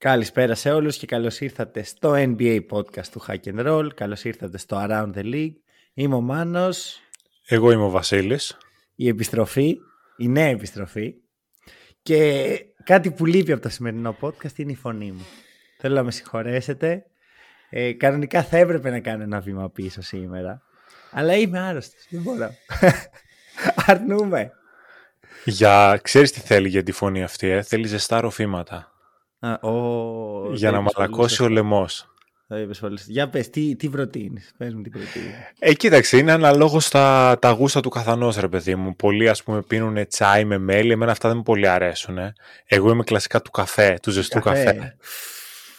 Καλησπέρα σε όλους και καλώς ήρθατε στο NBA podcast του Hack and Roll. Καλώς ήρθατε στο Around the League. Είμαι ο Μάνος. Εγώ είμαι ο Βασίλης. Η επιστροφή, η νέα επιστροφή. Και κάτι που λείπει από το σημερινό podcast είναι η φωνή μου. Θέλω να με συγχωρέσετε. Ε, κανονικά θα έπρεπε να κάνω ένα βήμα πίσω σήμερα. Αλλά είμαι άρρωστος. Δεν μπορώ. Αρνούμε. Για... Ξέρεις τι θέλει για τη φωνή αυτή, ε; Θέλει ζεστά ροφήματα. Α, ο... για να μαλακώσει ο λαιμός. Για πες, τι, τι προτείνεις. Πες μου τι προτείνεις. Ε, κοίταξε, είναι αναλόγως στα τα γούστα του καθανός, ρε παιδί μου. Πολλοί, ας πούμε, πίνουν τσάι με μέλι. Εμένα αυτά δεν μου πολύ αρέσουν. Ε. Εγώ είμαι κλασικά του καφέ, του ζεστού καφέ. καφέ.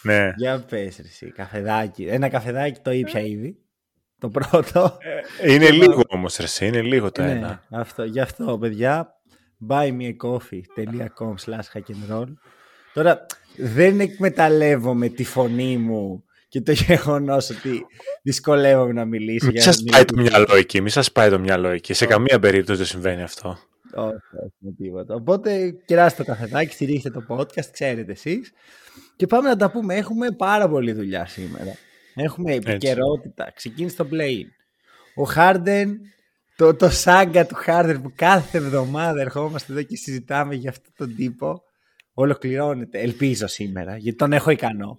ναι. Για πες, ρε, εσύ, καφεδάκι. Ένα καφεδάκι το ήπια ήδη. Το πρώτο. Ε, είναι λίγο όμως, ρε, είναι λίγο το ναι, ένα. Αυτό, γι' αυτό, παιδιά, buymeacoffee.com slash roll. Τώρα, δεν εκμεταλλεύομαι τη φωνή μου και το γεγονός ότι δυσκολεύομαι να μιλήσω. Μην σας πάει το μυαλό εκεί, μην σας πάει το μυαλό εκεί. Σε καμία περίπτωση δεν συμβαίνει αυτό. Όχι, όχι, με τίποτα. Οπότε κεράστε το καφεδάκι, στηρίχτε το podcast, ξέρετε εσείς. Και πάμε να τα πούμε. Έχουμε πάρα πολλή δουλειά σήμερα. Έχουμε επικαιρότητα. Ξεκίνησε το play. Ο Χάρντεν, το, το σάγκα του Χάρντεν που κάθε εβδομάδα ερχόμαστε εδώ και συζητάμε για αυτόν τον τύπο ολοκληρώνεται. Ελπίζω σήμερα, γιατί τον έχω ικανό.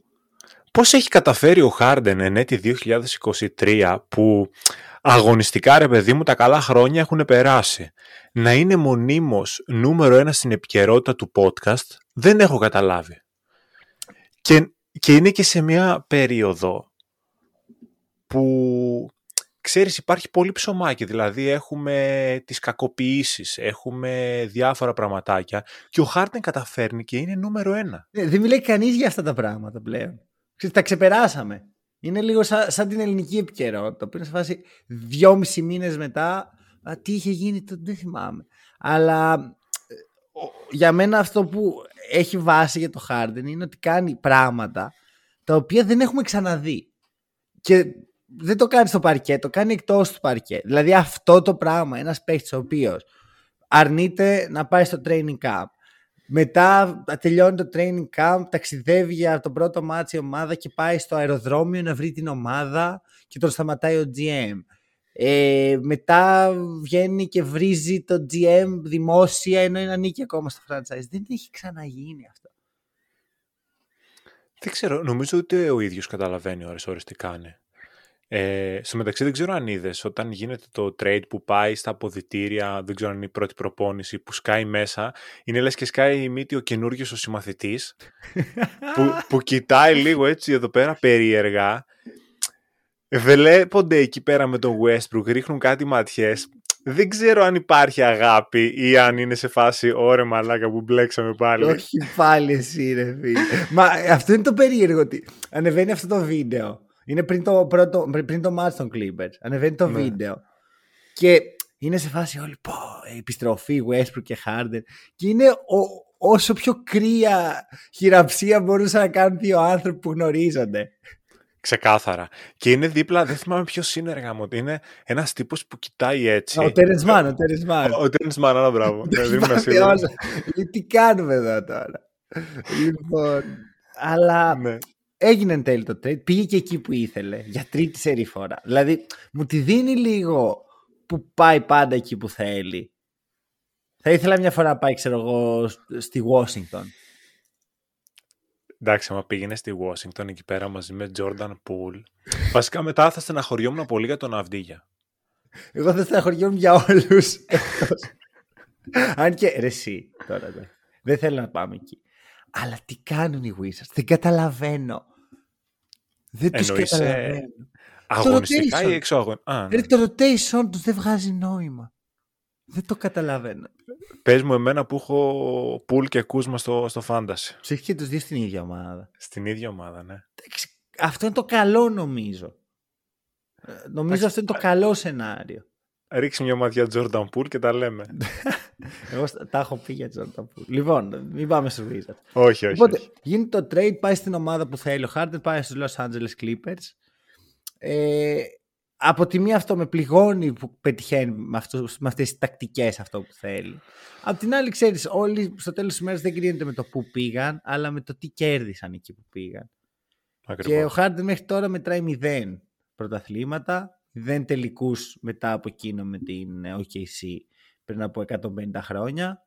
Πώς έχει καταφέρει ο Χάρντεν εν έτη 2023 που αγωνιστικά ρε παιδί μου τα καλά χρόνια έχουν περάσει. Να είναι μονίμως νούμερο ένα στην επικαιρότητα του podcast δεν έχω καταλάβει. Και, και είναι και σε μια περίοδο που ξέρεις υπάρχει πολύ ψωμάκι, δηλαδή έχουμε τις κακοποιήσεις, έχουμε διάφορα πραγματάκια και ο Χάρτεν καταφέρνει και είναι νούμερο ένα. Ε, δεν μιλάει κανείς για αυτά τα πράγματα πλέον. Ξέρεις, τα ξεπεράσαμε. Είναι λίγο σαν, σαν την ελληνική επικαιρότητα που είναι σε φάση δυόμισι μήνες μετά α, τι είχε γίνει, το, δεν θυμάμαι. Αλλά ε, για μένα αυτό που έχει βάση για το Χάρντεν είναι ότι κάνει πράγματα τα οποία δεν έχουμε ξαναδεί. Και δεν το κάνει στο παρκέ, το κάνει εκτός του παρκέ. Δηλαδή αυτό το πράγμα, ένας παίχτης ο οποίος αρνείται να πάει στο training camp. Μετά τελειώνει το training camp, ταξιδεύει για το πρώτο μάτσο η ομάδα και πάει στο αεροδρόμιο να βρει την ομάδα και τον σταματάει ο GM. Ε, μετά βγαίνει και βρίζει το GM δημόσια ενώ είναι ανήκει ακόμα στο franchise. Δεν έχει ξαναγίνει αυτό. Δεν ξέρω, νομίζω ότι ο ίδιος καταλαβαίνει ώρες ώρες τι κάνει. Ε, στο μεταξύ δεν ξέρω αν είδες όταν γίνεται το trade που πάει στα αποδητήρια, δεν ξέρω αν είναι η πρώτη προπόνηση, που σκάει μέσα, είναι λες και σκάει η μύτη ο καινούριο ο συμμαθητής, που, που κοιτάει λίγο έτσι εδώ πέρα περίεργα. Βλέπονται εκεί πέρα με τον Westbrook, ρίχνουν κάτι ματιές. Δεν ξέρω αν υπάρχει αγάπη ή αν είναι σε φάση ωρε μαλάκα που μπλέξαμε πάλι. Όχι πάλι εσύ ρε φίλε. Μα αυτό είναι το περίεργο ότι ανεβαίνει αυτό το βίντεο είναι πριν το, πρώτο, πριν το match των Clippers. Ανεβαίνει το ναι. βίντεο. Και είναι σε φάση όλοι πω, επιστροφή Westbrook και Harden. Και είναι ο, όσο πιο κρύα χειραψία μπορούσαν να κάνουν δύο άνθρωποι που γνωρίζονται. Ξεκάθαρα. Και είναι δίπλα, δεν θυμάμαι ποιος είναι έργα μου. Είναι ένας τύπος που κοιτάει έτσι. Ο Τέρενσμάν, ο Τέρενσμάν. Ο Τέρενσμάν, ένα μπράβο. Ναι, τι κάνουμε εδώ τώρα. λοιπόν. Αλλά ναι έγινε εν τέλει το trade, πήγε και εκεί που ήθελε για τρίτη σερή φορά. Δηλαδή μου τη δίνει λίγο που πάει πάντα εκεί που θέλει. Θα ήθελα μια φορά να πάει, ξέρω εγώ, στη Washington. Εντάξει, άμα πήγαινε στη Washington εκεί πέρα μαζί με Jordan Poole. Βασικά μετά θα στεναχωριόμουν πολύ για τον Αυδίγια. Εγώ θα στεναχωριόμουν για όλους. Αν και ρε εσύ τώρα. Δεν θέλω να πάμε εκεί. Αλλά τι κάνουν οι Wizards. Δεν καταλαβαίνω. Δεν τους καταλαβαίνω. Αγωνιστικά ή έξω αγωνιστικά. Ναι. Το rotation τους δεν βγάζει νόημα. Δεν το καταλαβαίνω. Πες μου εμένα που έχω πουλ και κούσμα στο, στο fantasy. Σε έχει και τους δύο στην ίδια ομάδα. Στην ίδια ομάδα, ναι. αυτό είναι το καλό νομίζω. Ε, νομίζω αυτό είναι το καλό σενάριο. Ρίξει μια ματιά Jordan Poole και τα λέμε. Εγώ τα έχω πει για Jordan Poole. Λοιπόν, μην πάμε στο Wizards. όχι, όχι. Οπότε, όχι. γίνεται το trade, πάει στην ομάδα που θέλει ο Harden, πάει στους Los Angeles Clippers. Ε, από τη μία αυτό με πληγώνει που πετυχαίνει με, αυτούς, με αυτές τις τακτικές αυτό που θέλει. Απ' την άλλη ξέρεις όλοι στο τέλος της μέρας δεν κρίνεται με το που πήγαν αλλά με το τι κέρδισαν εκεί που πήγαν. Ακριβώς. Και ο Χάρντεν μέχρι τώρα μετράει μηδέν πρωταθλήματα, μηδέν τελικούς μετά από εκείνο με την ε, OKC πριν από 150 χρόνια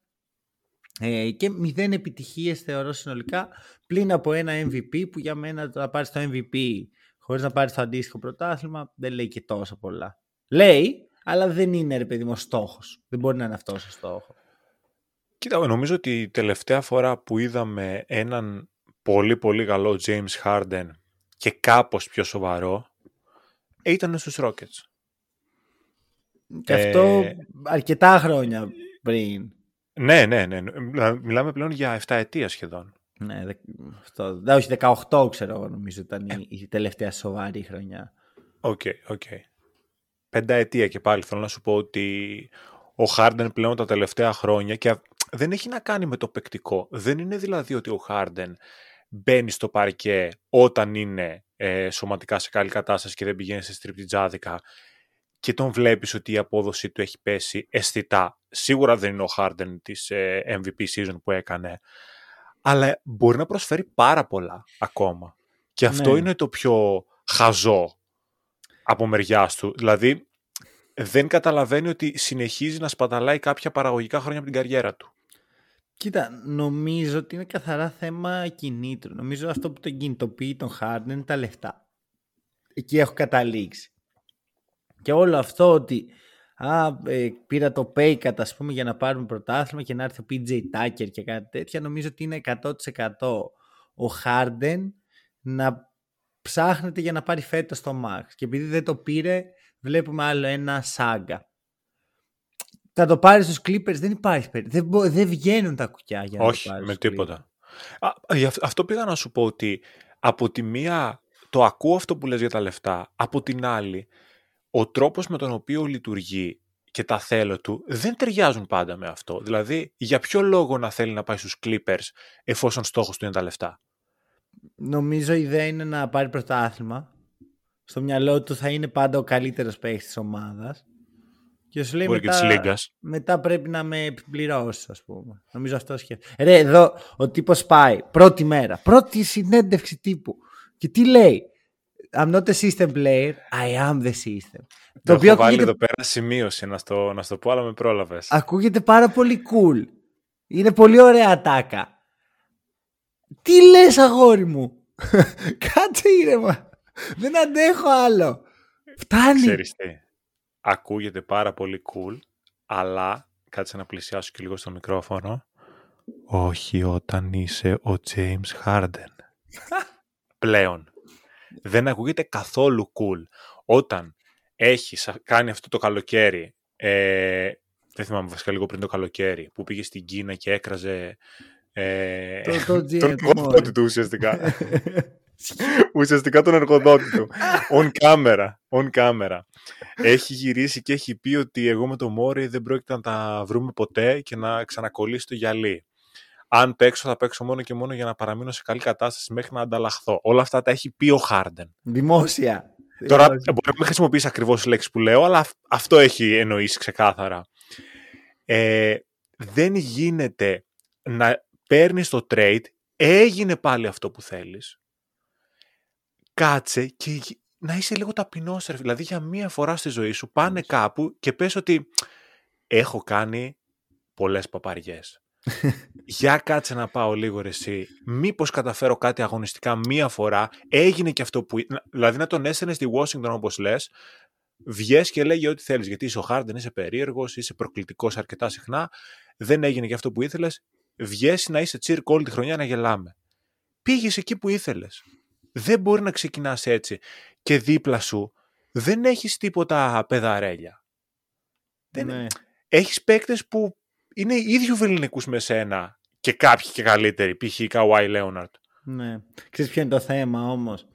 ε, και μηδέν επιτυχίες θεωρώ συνολικά πλην από ένα MVP που για μένα το να πάρεις το MVP χωρίς να πάρεις το αντίστοιχο πρωτάθλημα δεν λέει και τόσο πολλά. Λέει, αλλά δεν είναι ρε παιδί μου ο στόχος. Δεν μπορεί να είναι αυτός ο στόχος. Κοίτα, νομίζω ότι η τελευταία φορά που είδαμε έναν πολύ πολύ καλό James Harden και κάπως πιο σοβαρό ήταν στους Rockets. Και αυτό αρκετά χρόνια πριν. Ναι, ναι, ναι. Μιλάμε πλέον για 7 ετία σχεδόν. Ναι, αυτό, δε, όχι 18 ξέρω εγώ νομίζω ήταν η, η τελευταία σοβαρή χρονιά. OK, okay, OK. Okay. Πενταετία και πάλι θέλω να σου πω ότι ο Χάρντεν πλέον τα τελευταία χρόνια και δεν έχει να κάνει με το παικτικό. Δεν είναι δηλαδή ότι ο Χάρντεν μπαίνει στο παρκέ όταν είναι ε, σωματικά σε καλή κατάσταση και δεν πηγαίνει σε στριπτιτζάδικα και τον βλέπεις ότι η απόδοση του έχει πέσει αισθητά. Σίγουρα δεν είναι ο Harden της ε, MVP season που έκανε, αλλά μπορεί να προσφέρει πάρα πολλά ακόμα. Και αυτό Ναι. είναι το πιο χαζό από μεριά του. Δηλαδή, δεν καταλαβαίνει ότι συνεχίζει να σπαταλάει κάποια παραγωγικά χρόνια από την καριέρα του. Κοίτα, νομίζω ότι είναι καθαρά θέμα κινήτρου. Νομίζω αυτό που τον κινητοποιεί τον Harden είναι τα λεφτά. Εκεί έχω καταλήξει. Και όλο αυτό ότι α, ε, πήρα το pay cut ας πούμε για να πάρουμε πρωτάθλημα και να έρθει ο PJ Tucker και κάτι τέτοια νομίζω ότι είναι 100% ο Harden να ψάχνεται για να πάρει φέτος το Max. Και επειδή δεν το πήρε βλέπουμε άλλο ένα σάγκα. Θα το πάρει στους Clippers δεν υπάρχει περίπτωση δεν, μπο- δεν βγαίνουν τα κουκιά για να Όχι, το πάρεις με στους τίποτα. Α, γι' αυ- αυτό πήγα να σου πω ότι από τη μία το ακούω αυτό που λες για τα λεφτά, από την άλλη ο τρόπος με τον οποίο λειτουργεί και τα θέλω του δεν ταιριάζουν πάντα με αυτό. Δηλαδή, για ποιο λόγο να θέλει να πάει στους Clippers εφόσον στόχος του είναι τα λεφτά; Νομίζω η ιδέα είναι να πάρει πρωτάθλημα. Στο μυαλό του θα είναι πάντα ο καλύτερος παίκτη της ομάδας. Και σου λέει Μπορεί και μετά, της Λίγκας. μετά πρέπει να με επιπληρώσεις, ας πούμε. Νομίζω αυτό σκέφτεται. Ρε, εδώ ο τύπος πάει πρώτη μέρα, πρώτη συνέντευξη τύπου. Και τι λέει, I'm not a system player, I am the system. Το, οποίο έχω βάλει ακούγεται- εδώ πέρα σημείωση να στο, να στο πω, αλλά με πρόλαβες. Ακούγεται πάρα πολύ cool. Είναι πολύ ωραία ατάκα. Τι λες αγόρι μου; Κάτσε ήρεμα. Δεν αντέχω άλλο. Φτάνει. Ξέρεις τι, ακούγεται πάρα πολύ cool, αλλά κάτσε να πλησιάσω και λίγο στο μικρόφωνο. Όχι όταν είσαι ο James Harden. Πλέον. Δεν ακούγεται καθόλου cool. Όταν έχεις κάνει αυτό το καλοκαίρι, ε, δεν θυμάμαι βασικά λίγο πριν το καλοκαίρι, που πήγε στην Κίνα και έκραζε ε, Το- το GM τον του εργοδότη Μόρι. του ουσιαστικά. ουσιαστικά τον εργοδότη του. On camera. On camera. Έχει γυρίσει και έχει πει ότι εγώ με το Μόρι δεν πρόκειται να τα βρούμε ποτέ και να ξανακολλήσει το γυαλί. Αν παίξω, θα παίξω μόνο και μόνο για να παραμείνω σε καλή κατάσταση μέχρι να ανταλλαχθώ. Όλα αυτά τα έχει πει ο Χάρντεν. Δημόσια. Τώρα Δημόσια. μπορεί να μην χρησιμοποιήσει ακριβώς τη λέξη που λέω, αλλά αυ- αυτό έχει εννοήσει ξεκάθαρα. Ε, δεν γίνεται να παίρνεις το trade, έγινε πάλι αυτό που θέλεις. Κάτσε και γ- να είσαι λίγο ταπεινός, ρε. Δηλαδή για μία φορά στη ζωή σου πάνε κάπου και πες ότι έχω κάνει πολλές παπαριές. Για κάτσε να πάω λίγο ρε εσύ. Μήπως καταφέρω κάτι αγωνιστικά μία φορά. Έγινε και αυτό που... Δηλαδή να τον έσαιρνε στη Washington όπως λες. Βγες και λέγε ό,τι θέλεις. Γιατί είσαι ο Χάρντεν, είσαι περίεργος, είσαι προκλητικός αρκετά συχνά. Δεν έγινε και αυτό που ήθελες. Βγες να είσαι τσίρκ όλη τη χρονιά να γελάμε. Πήγες εκεί που ήθελες. Δεν μπορεί να ξεκινάς έτσι. Και δίπλα σου δεν έχεις τίποτα παιδαρέλια. Δεν... Ναι. Έχεις παίκτες που είναι ίδιου βεληνικούς με σένα και κάποιοι και καλύτεροι, π.χ. Καουάι Λέοναρτ. Ναι. Ξέρεις ποιο είναι το θέμα όμως;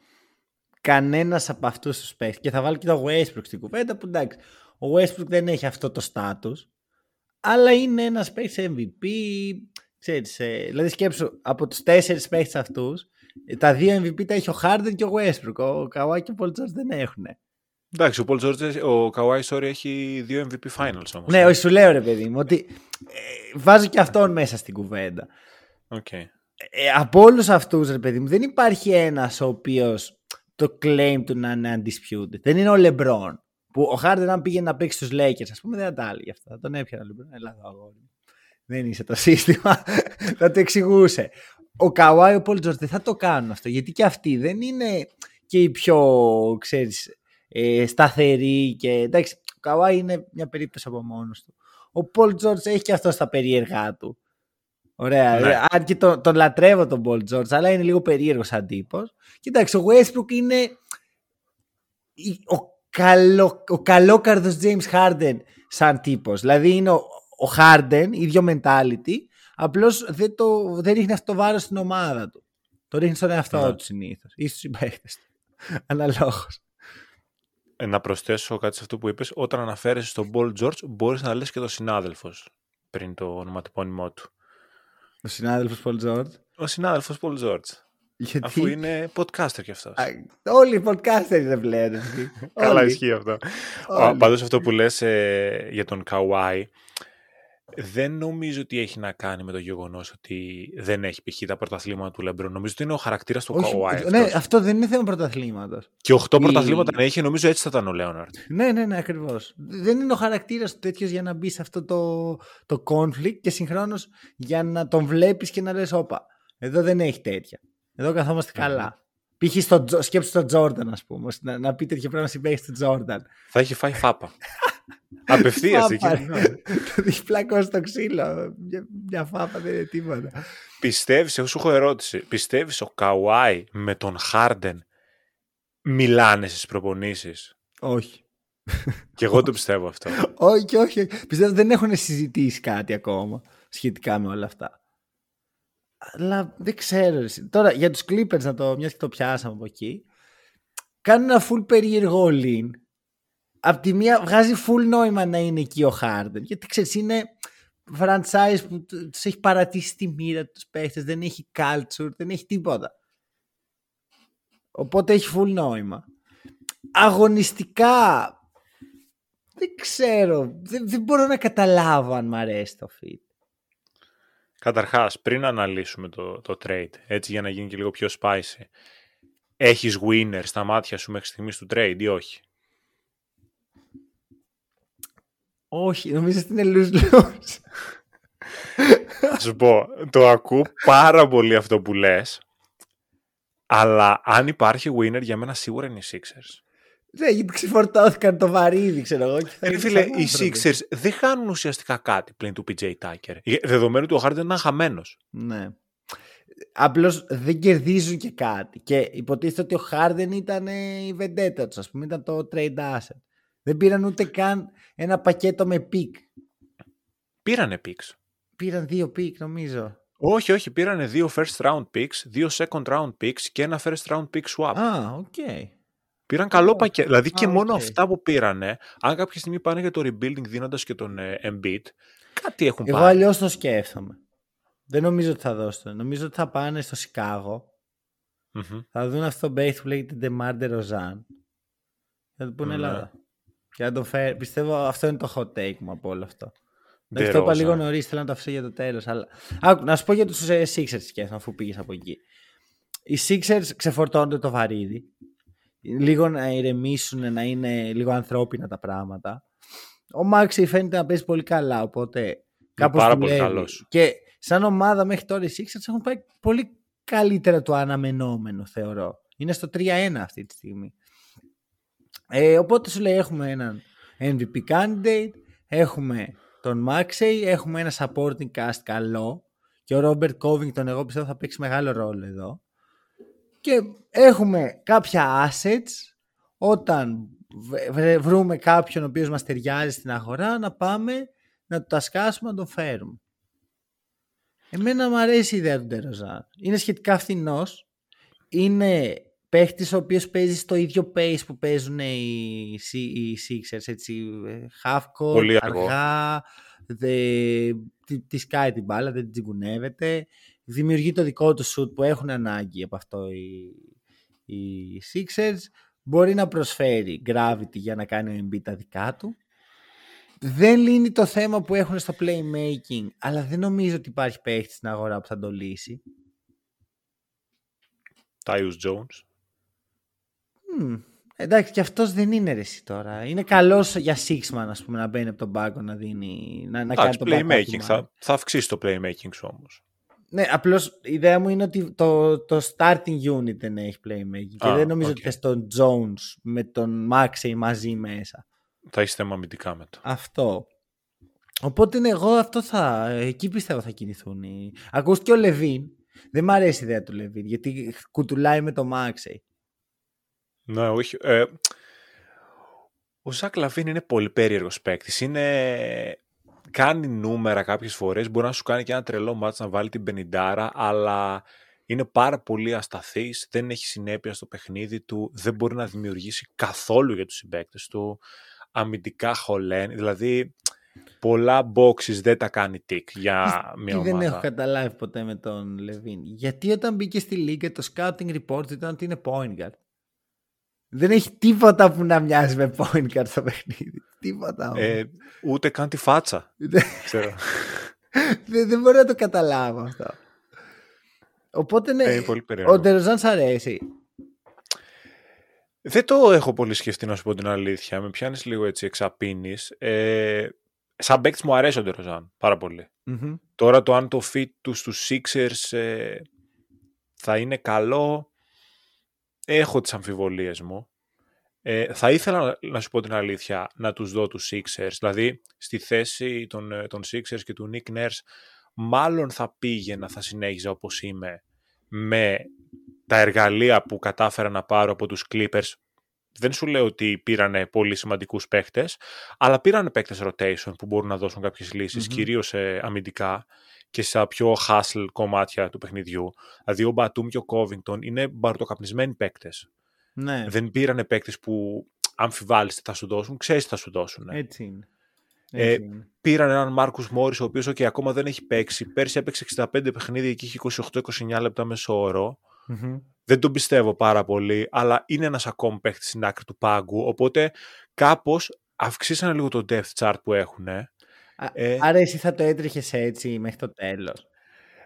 κανένας από αυτούς τους παίχτε. Και θα βάλω και το Westbrook στην κουβέντα που εντάξει, ο Westbrook δεν έχει αυτό το στάτους, αλλά είναι ένας παίχτη MVP. Ξέρεις, ε, δηλαδή σκέψου από τους τέσσερις παίχτε αυτούς, ε, τα δύο MVP τα έχει ο Harden και ο Westbrook. Ο Kawhi και ο Paul George δεν έχουν. Εντάξει, ο Paul George, ο Kawhi sorry, έχει δύο MVP finals όμως. Ναι, όχι σου λέω ρε παιδί μου, ότι ε, βάζω και αυτόν μέσα στην κουβέντα. Okay. Ε, από όλους αυτούς, ρε παιδί μου, δεν υπάρχει ένας ο οποίος το claim του να είναι undisputed. Δεν είναι ο LeBron. Που ο Harden αν πήγε να παίξει στους Lakers, ας πούμε, δεν θα τα έλεγε αυτά. Θα τον έπιανα ο LeBron. Έλα εδώ, αγόρι. Δεν είσαι το σύστημα. θα το εξηγούσε. Ο Καουάι, ο Paul George δεν θα το κάνουν αυτό. Γιατί και αυτοί δεν είναι και οι πιο, ξέρεις, ε, σταθεροί και εντάξει, ο Καουάι είναι μια περίπτωση από μόνος του. Ο Paul George έχει και αυτό στα περίεργά του. Ωραία. Ναι. Αν και τον, τον λατρεύω τον Paul George, αλλά είναι λίγο περίεργος σαν τύπο. Κοιτάξτε, ο Westbrook είναι ο, καλό, ο καλόκαρδος James Harden σαν τύπος. Δηλαδή είναι ο, ο Harden, ίδιο mentality, απλώς δεν, το, δεν ρίχνει αυτό το βάρος στην ομάδα του. Το ρίχνει στον εαυτό ναι. του συνήθως ή στους συμπαίχτες του. Αναλόγως. Ε, να προσθέσω κάτι σε αυτό που είπες. Όταν αναφέρεσαι στον Paul George, μπορείς να λες και τον συνάδελφος πριν το ονοματεπώνυμό του. Ο συνάδελφος Paul George; Ο συνάδελφος Paul George. Γιατί... Αφού είναι podcaster κι αυτός. Όλοι οι podcaster είναι πλέον. Καλά ισχύει αυτό. Πάντως αυτό που λες ε, για τον Kawhi δεν νομίζω ότι έχει να κάνει με το γεγονός ότι δεν έχει π.χ. τα πρωταθλήματα του Λεμπρό. Νομίζω ότι είναι ο χαρακτήρας του Kawhi. Ναι, αυτό δεν είναι θέμα πρωταθλήματος. Και 8 η... πρωταθλήματα να έχει, νομίζω έτσι θα ήταν ο Λέοναρτ. Ναι, ναι, ναι, ακριβώς. Δεν είναι ο χαρακτήρας του τέτοιος για να μπει σε αυτό το, το conflict και συγχρόνως για να τον βλέπεις και να λες: Όπα, εδώ δεν έχει τέτοια. Εδώ καθόμαστε mm. καλά. Π.χ. στο, σκέψου στον Τζόρνταν, ας πούμε. Να, να πει τέτοιο πράγμα συμπέχει στον Τζόρνταν. Θα έχει φάει φάπα. Απευθείας εκεί. Το διπλάκο στο ξύλο. Μια, μια φάπα δεν είναι τίποτα. Πιστεύεις, εγώ σου έχω ερώτηση. Πιστεύεις ο Καουάι με τον Χάρντεν μιλάνε στις προπονήσεις; Όχι. Και εγώ το πιστεύω αυτό. όχι, όχι. Πιστεύω δεν έχουν συζητήσει κάτι ακόμα σχετικά με όλα αυτά. Αλλά δεν ξέρω. Τώρα για τους Clippers να το, μιας και το πιάσαμε από εκεί. Κάνουν ένα full περίεργο all-in. Απ' τη μία βγάζει full νόημα να είναι εκεί ο Harden. Γιατί ξέρεις είναι franchise που τους έχει παρατήσει τη μοίρα τους παίχτες. Δεν έχει culture, δεν έχει τίποτα. Οπότε έχει full νόημα. Αγωνιστικά δεν ξέρω. Δεν, δεν μπορώ να καταλάβω αν μ' αρέσει το fit. Καταρχάς, πριν αναλύσουμε το, το trade, έτσι για να γίνει και λίγο πιο spicy, έχεις winner στα μάτια σου μέχρι στιγμής του trade ή όχι; Όχι, νομίζω ότι είναι lose-lose. Θα σου πω, το ακούω πάρα πολύ αυτό που λες, αλλά αν υπάρχει winner για μένα σίγουρα είναι οι Sixers. Ναι, γιατί ξεφορτώθηκαν το βαρύδι, ξέρω εγώ. Ε, φίλε, οι Sixers δεν χάνουν ουσιαστικά κάτι πλην του PJ Tucker. Δεδομένου ότι ο Harden ήταν χαμένος. Ναι. Απλώς δεν κερδίζουν και κάτι. Και υποτίθεται ότι ο Harden ήταν η βεντέτα του, ας πούμε, ήταν το trade asset. Δεν πήραν ούτε καν ένα πακέτο με pick. Πήρανε picks. Πήραν δύο pick, νομίζω. Όχι, όχι, πήρανε δύο first round picks, δύο second round picks και ένα first round pick swap. Α, OK. Okay. Πήραν καλό πακέτο. Δηλαδή και μόνο αυτά που πήρανε, αν κάποια στιγμή πάνε για το rebuilding δίνοντας και τον ε, Embiid, κάτι έχουν Εγώ πάρει. Εγώ αλλιώς το σκέφτομαι. Δεν νομίζω ότι θα δώσουν. Νομίζω ότι θα πάνε στο σικαγο Θα δουν αυτό το base που λέγεται DeMar DeRozan. Θα του πούνε Ελλάδα. Και να τον φέρει. Πιστεύω αυτό είναι το hot take μου από όλο αυτό. Δεν το είπα λίγο νωρίς, θέλω να το αφήσω για το τέλος. Αλλά... να σου πω για τους ε, Sixers και αφού πήγες από εκεί. Οι Sixers ξεφορτώνονται το βαρύδι λίγο να ηρεμήσουν, να είναι λίγο ανθρώπινα τα πράγματα. Ο Μάξι φαίνεται να παίζει πολύ καλά, οπότε κάπως πάρα πολύ καλός. Και σαν ομάδα μέχρι τώρα οι Sixers έχουν πάει πολύ καλύτερα το αναμενόμενο, θεωρώ. Είναι στο 3-1 αυτή τη στιγμή. Ε, οπότε σου λέει έχουμε έναν MVP candidate, έχουμε τον Maxey, έχουμε ένα supporting cast καλό και ο Robert Covington εγώ πιστεύω θα παίξει μεγάλο ρόλο εδώ και έχουμε κάποια assets όταν βρούμε κάποιον ο οποίος μας ταιριάζει στην αγορά να πάμε να το τασκάσουμε να τον φέρουμε. Εμένα μου αρέσει η ιδέα του Ντεροζάν. Είναι σχετικά φθηνός. Είναι παίχτης ο οποίος παίζει στο ίδιο pace που παίζουν οι, οι Sixers. Έτσι, ε, half court, αργά, δε, τη, τη σκάει την μπάλα, δεν την τσιγκουνεύεται. Δημιουργεί το δικό του shoot που έχουν ανάγκη από αυτό οι, οι Sixers. Μπορεί να προσφέρει gravity για να κάνει ο Embiid τα δικά του. Δεν λύνει το θέμα που έχουν στο playmaking, αλλά δεν νομίζω ότι υπάρχει παίχτης στην αγορά που θα το λύσει. Tyus Jones. Mm. Εντάξει, και αυτός δεν είναι ρεσί τώρα. Είναι καλός για Sixman, ας πούμε, να μπαίνει από τον πάγκο να δίνει. Να, να κάνει το playmaking. Θα, θα αυξήσει το playmaking σου όμως. Ναι, απλώς η ιδέα μου είναι ότι το, το starting unit δεν έχει playmaking. και δεν νομίζω okay. ότι θες τον Jones με τον Maxey μαζί μέσα. Θα έχει θέμα αμυντικά μετά. Αυτό. Οπότε ναι, εγώ αυτό θα. Εκεί πιστεύω θα κινηθούν. Ακούστηκε ο Λεβίν. Δεν μ' αρέσει η ιδέα του Λεβίν γιατί κουτουλάει με το Maxey. Ναι, όχι. Ε, ο Zach LaVine είναι πολύ περίεργος παίκτης. Είναι... Κάνει νούμερα κάποιες φορές, μπορεί να σου κάνει και ένα τρελό ματς να βάλει την πενηντάρα, αλλά είναι πάρα πολύ ασταθής, δεν έχει συνέπεια στο παιχνίδι του, δεν μπορεί να δημιουργήσει καθόλου για τους συμπαίκτες του, αμυντικά χωλαίνει, δηλαδή πολλά boxes δεν τα κάνει tick για μια ομάδα. Δεν έχω καταλάβει ποτέ με τον LaVine. Γιατί όταν μπήκε στη λίγκα το scouting report ήταν ότι είναι point guard. Δεν έχει τίποτα που να μοιάζει με point guard στο παιχνίδι. Τίποτα. Ε, ούτε καν τη φάτσα. Ξέρω. δεν, δεν μπορώ να το καταλάβω αυτό. Οπότε ναι, ε, πολύ ο Ντεροζάν σ' αρέσει. Δεν το έχω πολύ σκεφτεί να σου πω την αλήθεια. Με πιάνεις λίγο έτσι εξαπίνεις. Ε, σαν παίκτης μου αρέσει ο Ντεροζάν πάρα Τώρα το αν το fit του στους Sixers ε, θα είναι καλό έχω τις αμφιβολίες μου. Ε, θα ήθελα να σου πω την αλήθεια να τους δω τους Sixers, δηλαδή στη θέση των, ε, των Sixers και του Nick Nurse μάλλον θα πήγαινα, θα συνέχιζα όπως είμαι με τα εργαλεία που κατάφερα να πάρω από τους Clippers δεν σου λέω ότι πήραν πολύ σημαντικούς παίχτες, αλλά πήραν παίχτες rotation που μπορούν να δώσουν κάποιες λύσεις, mm-hmm. κυρίως ε, αμυντικά και στα πιο hustle κομμάτια του παιχνιδιού. Δηλαδή ο Μπατούμ και ο Covington είναι μπαρτοκαπνισμένοι παίκτες. Ναι. Δεν πήρανε παίκτες που αμφιβάλλεις τι θα σου δώσουν, ξέρεις τι θα σου δώσουν. Έτσι είναι. Ε, πήραν έναν Μάρκους Μόρις, ο οποίος okay, ακόμα δεν έχει παίξει. Πέρσι έπαιξε 65 παιχνίδια και είχε 28-29 λεπτά μέσω όρο. Mm-hmm. Δεν τον πιστεύω πάρα πολύ, αλλά είναι ένας ακόμη παίχτη στην άκρη του πάγκου. Οπότε κάπως αυξήσανε λίγο το depth chart που έχουν. Ε, Άρα εσύ θα το έτρεχες έτσι μέχρι το τέλος.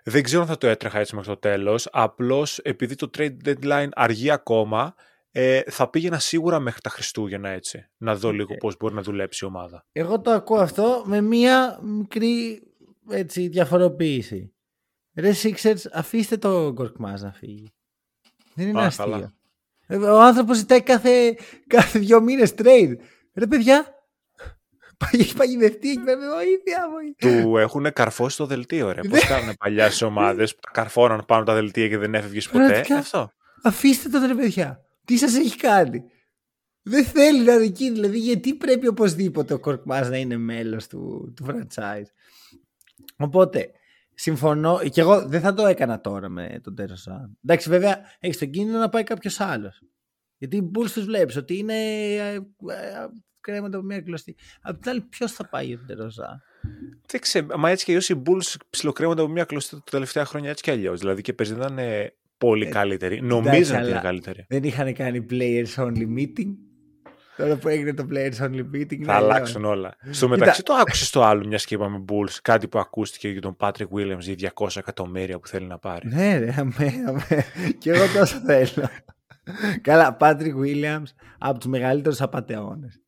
Δεν ξέρω αν θα το έτρεχα έτσι μέχρι το τέλος. Απλώς επειδή το trade deadline αργεί ακόμα, ε, θα πήγαινα σίγουρα μέχρι τα Χριστούγεννα έτσι. Να δω λίγο πώς μπορεί να δουλέψει η ομάδα. Εγώ το ακούω αυτό με μία μικρή έτσι, διαφοροποίηση. Ρε Sixers, αφήστε το Γκορκμάζ να φύγει. Δεν είναι Α, αστείο. Ε, ο άνθρωπος ζητάει κάθε, κάθε δύο μήνες trade. Ρε παιδιά, έχει παγιδευτεί εκεί πέρα. Βοήθεια, βοήθεια. Του έχουν καρφώσει το δελτίο, ρε. Πώς ναι. κάνουν παλιάς στι ομάδες που τα καρφώναν πάνω τα δελτία και δεν έφευγες ποτέ; Αυτό. Αφήστε το, ρε παιδιά. Τι σας έχει κάνει; Δεν θέλει να είναι Δηλαδή, γιατί πρέπει οπωσδήποτε ο Κορκμά να είναι μέλος του, του franchise. Οπότε, συμφωνώ. Και εγώ δεν θα το έκανα τώρα με τον Τεροσάν. Εντάξει, βέβαια, έχεις τον κίνδυνο να πάει κάποιος άλλος. Γιατί οι Bulls τους βλέπεις ότι είναι ε, ε, κρέματα από μια κλωστή. Απ' την άλλη, ποιος θα πάει για τον Τεροζά. Δεν ξέρω. Μα έτσι και αλλιώς οι Bulls ψιλοκρέμονται από μια κλωστή τα τελευταία χρόνια έτσι και αλλιώς. Δηλαδή και παίζει ήταν πολύ ε, καλύτεροι. Νομίζω ότι είναι καλύτεροι. Δεν είχαν κάνει players only meeting. Τώρα που έγινε το Players Only Meeting. Θα αλλάξουν όλα. Στο μεταξύ, το άκουσες το άλλο, μιας και είπαμε Bulls, κάτι που ακούστηκε για τον Patrick Williams για 200 εκατομμύρια που θέλει να πάρει. Ναι, ρε, αμέ, αμέ. και εγώ τόσο θέλω. Καλά, Patrick Williams από τους μεγαλύτερους απαταιώνες.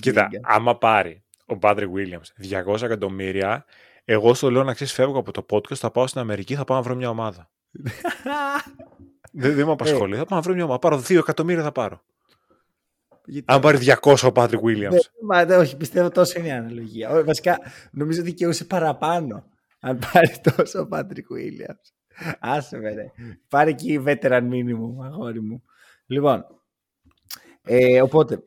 Κοίτα, άμα πάρει ο Patrick Williams 200 εκατομμύρια, εγώ στο λέω να ξέρεις, φεύγω από το podcast, θα πάω στην Αμερική, θα πάω να βρω μια ομάδα. δεν, δεν με απασχολεί. θα πάω να βρω μια ομάδα. Πάρω 2 εκατομμύρια θα πάρω. Γιατί... Αν πάρει 200 ο Patrick Williams. Ναι, μα, ναι, όχι, πιστεύω τόσο είναι η αναλογία. Βασικά, νομίζω ότι δικαιούσε παραπάνω αν πάρει τόσο ο Patrick Williams. Άσε με, ρε. Πάρε εκεί veteran minimum, αγόρι μου. Λοιπόν, ε, οπότε,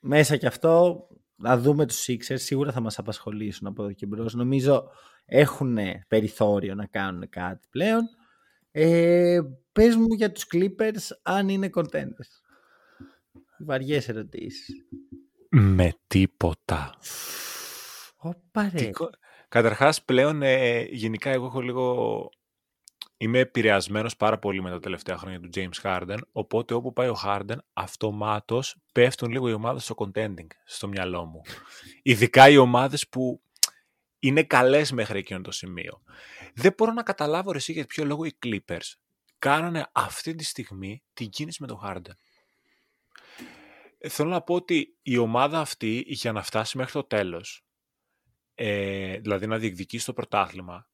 μέσα και αυτό να δούμε τους Sixers σίγουρα θα μας απασχολήσουν από εδώ και μπρος. Νομίζω έχουν περιθώριο να κάνουν κάτι πλέον. Ε, πες μου για τους Clippers αν είναι contenders. Βαριές ερωτήσεις. Με τίποτα. Ωπα ρε. Καταρχάς πλέον ε, γενικά εγώ έχω λίγο... Είμαι επηρεασμένος πάρα πολύ με τα τελευταία χρόνια του James Harden, οπότε όπου πάει ο Harden, αυτομάτως πέφτουν λίγο οι ομάδες στο contending στο μυαλό μου. Ειδικά οι ομάδες που είναι καλές μέχρι εκείνο το σημείο. Δεν μπορώ να καταλάβω εσύ για ποιο λόγο οι Clippers κάνανε αυτή τη στιγμή την κίνηση με τον Harden. Ε, θέλω να πω ότι η ομάδα αυτή για να φτάσει μέχρι το τέλος, ε, δηλαδή να διεκδικήσει το πρωτάθλημα,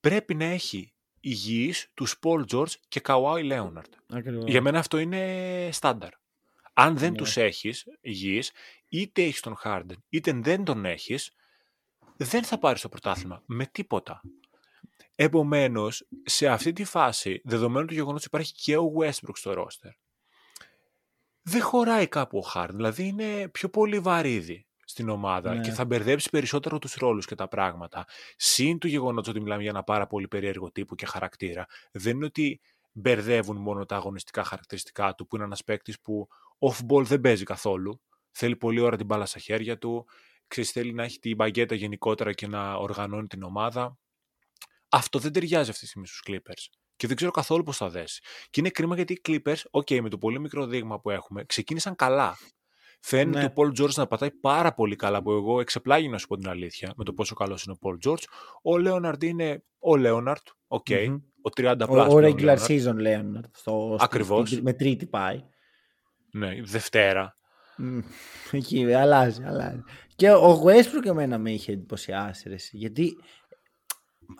πρέπει να έχει υγιείς τους Paul George και Kawhi Leonard. Για μένα αυτό είναι στάνταρ. Αν δεν ναι. τους έχεις υγιείς, είτε έχεις τον Harden, είτε δεν τον έχεις, δεν θα πάρεις το πρωτάθλημα με τίποτα. Επομένως, σε αυτή τη φάση, δεδομένου του γεγονός ότι υπάρχει και ο Westbrook στο roster, δεν χωράει κάπου ο Harden, δηλαδή είναι πιο πολύ βαρύδι στην ομάδα και ναι. θα μπερδέψει περισσότερο τους ρόλους και τα πράγματα. Συν του γεγονότος ότι μιλάμε για ένα πάρα πολύ περίεργο τύπο και χαρακτήρα. Δεν είναι ότι μπερδεύουν μόνο τα αγωνιστικά χαρακτηριστικά του, που είναι ένας παίκτης που off-ball δεν παίζει καθόλου. Θέλει πολύ ώρα την μπάλα στα χέρια του, ξέρεις, θέλει να έχει την μπαγκέτα γενικότερα και να οργανώνει την ομάδα. Αυτό δεν ταιριάζει αυτή τη στιγμή στους Clippers. Και δεν ξέρω καθόλου πώς θα δέσει. Και είναι κρίμα γιατί οι Clippers, OK, με το πολύ μικρό δείγμα που έχουμε, ξεκίνησαν καλά. Φαίνεται ναι. ο Paul George να πατάει πάρα πολύ καλά, που εγώ εξεπλάγην να σου πω την αλήθεια με το πόσο καλός είναι ο Paul George. Ο Λέοναρντ είναι ο Λέοναρντ, OK. Okay, Ο 30 Ο, ο regular season Λέοναρντ. Ακριβώς. Με τρίτη πάει. Ναι, Δευτέρα. Εκεί αλλάζει, αλλάζει. Και ο Westbrook εμένα με είχε εντυπωσιάσει. Γιατί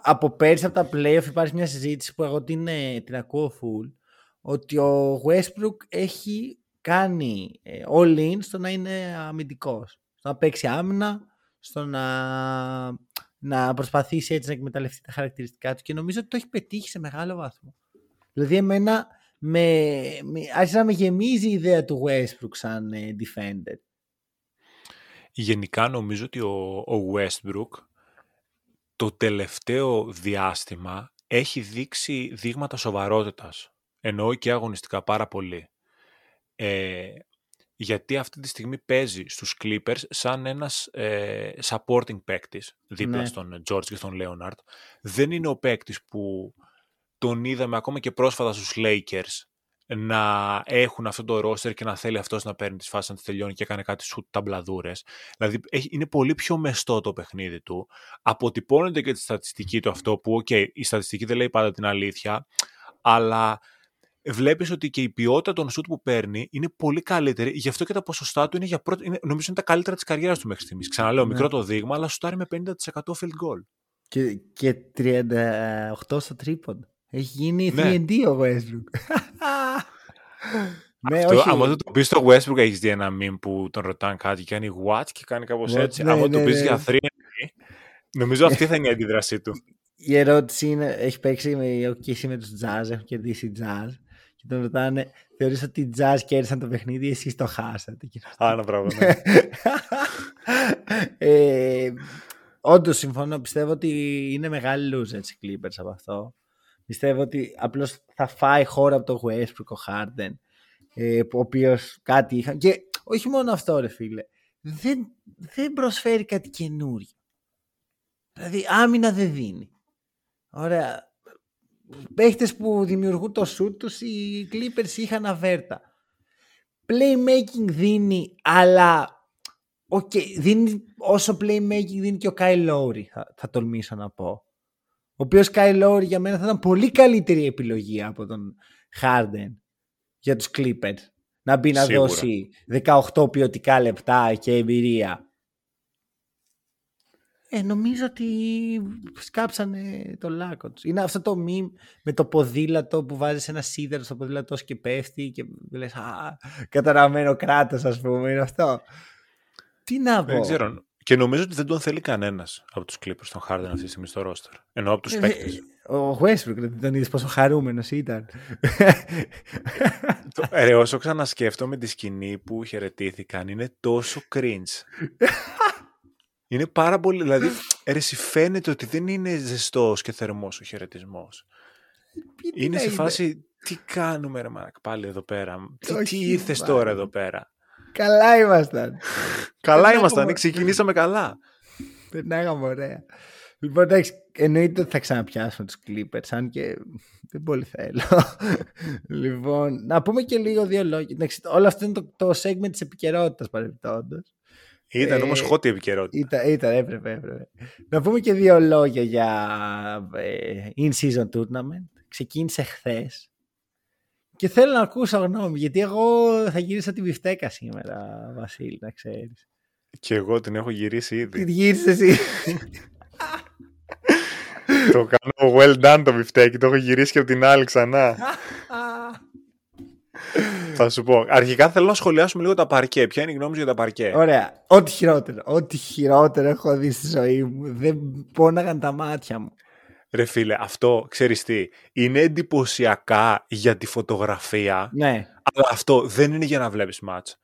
από πέρσι από τα playoff υπάρχει μια συζήτηση που εγώ την, ε, την ακούω full ότι ο Westbrook έχει κάνει ε, all in στο να είναι αμυντικός. Στο να παίξει άμυνα, στο να, να προσπαθήσει έτσι να εκμεταλλευτεί τα χαρακτηριστικά του και νομίζω ότι το έχει πετύχει σε μεγάλο βαθμό. Δηλαδή εμένα με, με, άρχισε να με γεμίζει η ιδέα του Westbrook σαν ε, defender. Γενικά νομίζω ότι ο, ο Westbrook το τελευταίο διάστημα έχει δείξει δείγματα σοβαρότητας. Εννοώ και αγωνιστικά πάρα πολύ. Ε, γιατί αυτή τη στιγμή παίζει στους Clippers σαν ένας ε, supporting παίκτης δίπλα ναι. στον George και στον Leonard. Δεν είναι ο παίκτης που τον είδαμε ακόμα και πρόσφατα στους Lakers να έχουν αυτό το ρόστερ και να θέλει αυτός να παίρνει τις φάσεις να τις τελειώνει και έκανε κάτι σου ταμπλαδούρες. Δηλαδή είναι πολύ πιο μεστό το παιχνίδι του. Αποτυπώνεται και τη στατιστική του αυτό που, οκ, η στατιστική δεν λέει πάντα την αλήθεια, αλλά βλέπεις ότι και η ποιότητα των σουτ που παίρνει είναι πολύ καλύτερη. Γι' αυτό και τα ποσοστά του είναι για πρώτη, είναι, νομίζω είναι τα καλύτερα της καριέρας του μέχρι στιγμής. Ξαναλέω, ναι. μικρό το δείγμα, αλλά σουτάρει με 50% field goal. Και, και 38 στο τρίποντο. Έχει γίνει ναι. 3D ο Westbrook. ναι, Αυτό, όχι. Άμα το πεις στο Westbrook, έχεις δει ένα meme που τον ρωτάνε κάτι και κάνει what και κάνει κάπως έτσι. Ναι, άμα ναι, το πεις ναι. για 3D, νομίζω αυτή θα είναι η αντίδρασή του. Η ερώτηση είναι, έχει παίξει με, ο Κίση με τους Jazz, έχουν κερδίσει Jazz και τον ρωτάνε, θεωρείς ότι οι Jazz κέρδισαν το παιχνίδι, εσείς το χάσατε. Α, ένα πράγμα, ναι. ε, όντως συμφωνώ, πιστεύω ότι είναι μεγάλη loser έτσι Clippers από αυτό. Πιστεύω ότι απλώς θα φάει χώρα από το Westbrook ο Harden, ε, ο οποίος κάτι είχαν. Και όχι μόνο αυτό ρε φίλε, δεν, δεν προσφέρει κάτι καινούριο. Δηλαδή άμυνα δεν δίνει. Ωραία. Παίχτες που δημιουργούν το σουτ τους οι Clippers είχαν αβέρτα. Playmaking δίνει, αλλά okay, δίνει όσο playmaking δίνει και ο Kyle Lowry, θα, θα τολμήσω να πω. Ο οποίος Kyle Lowry για μένα θα ήταν πολύ καλύτερη επιλογή από τον Harden για τους Clippers. Να μπει να δώσει 18 ποιοτικά λεπτά και εμπειρία ε, νομίζω ότι σκάψανε το λάκκο τους. Είναι αυτό το meme με το ποδήλατο που βάζεις ένα σίδερο στο ποδήλατο και πέφτει και λες α, καταραμένο κράτος ας πούμε, είναι αυτό. Τι να πω. Δεν ξέρω. Και νομίζω ότι δεν τον θέλει κανένας από τους Clippers τον Harden αυτή τη στιγμή στο roster. Ενώ από τους ε, παίκτες. Ο Westbrook δεν τον είδες πόσο χαρούμενος ήταν. Ρε, όσο ξανασκέφτομαι τη σκηνή που χαιρετήθηκαν, είναι τόσο cringe. Είναι πάρα πολύ. Δηλαδή, αίρεση φαίνεται ότι δεν είναι ζεστός και θερμός ο χαιρετισμός. Είναι σε φάση, τι κάνουμε ρε Μαρακ πάλι εδώ πέρα. Τι, Όχι, τι ήρθες πάλι. τώρα εδώ πέρα; Καλά ήμασταν. Καλά Περνάγαμε- ήμασταν, ξεκινήσαμε καλά. Περνάγαμε ωραία. Λοιπόν, εντάξει, εννοείται ότι θα ξαναπιάσουμε τους Clippers, αν και δεν πολύ θέλω. λοιπόν, να πούμε και λίγο δύο λόγια. Εντάξει, όλο αυτό είναι το, το segment της επικαιρότητας παρεμπιπτόντως. Ήταν Ε, όμως hot η επικαιρότητα. Ήταν, ήταν, έπρεπε, έπρεπε. Να πούμε και δύο λόγια για ε, in-season tournament. Ξεκίνησε χθες. Και θέλω να ακούσω γνώμη, γιατί εγώ θα γύρισα τη μπιφτέκα σήμερα, Βασίλη, να ξέρεις. Και εγώ την έχω γυρίσει Τι ήδη. γύρισες εσύ. το κάνω well done το μπιφτέκι, το έχω γυρίσει και από την άλλη ξανά. Θα σου πω. Αρχικά θέλω να σχολιάσουμε λίγο τα παρκέ. Ποια είναι η γνώμη σου για τα παρκέ; Ωραία. Ό,τι χειρότερο. Ό,τι χειρότερο έχω δει στη ζωή μου. Δεν πόναγαν τα μάτια μου. Ρε φίλε, αυτό ξέρεις τι. Είναι εντυπωσιακά για τη φωτογραφία, Ναι. αλλά αυτό δεν είναι για να βλέπεις μάτς.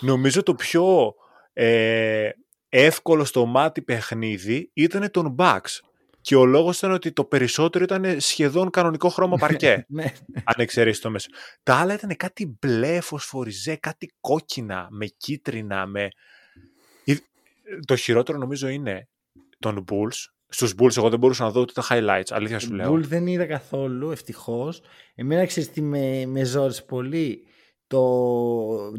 Νομίζω το πιο ε, εύκολο στο μάτι παιχνίδι ήταν τον Bucks. Και ο λόγος ήταν ότι το περισσότερο ήταν σχεδόν κανονικό χρώμα παρκέ. ναι. αν εξαιρέσεις το μέσο. Τα άλλα ήταν κάτι μπλε, φωσφοριζέ, κάτι κόκκινα, με κίτρινα, με... Ή- Το χειρότερο νομίζω είναι των Bulls. Στους Bulls εγώ δεν μπορούσα να δω ούτε τα highlights, αλήθεια σου λέω. Μπουλ δεν είδα καθόλου, ευτυχώς. Εμένα ξέρεις τι με, με ζόρισε πολύ; Το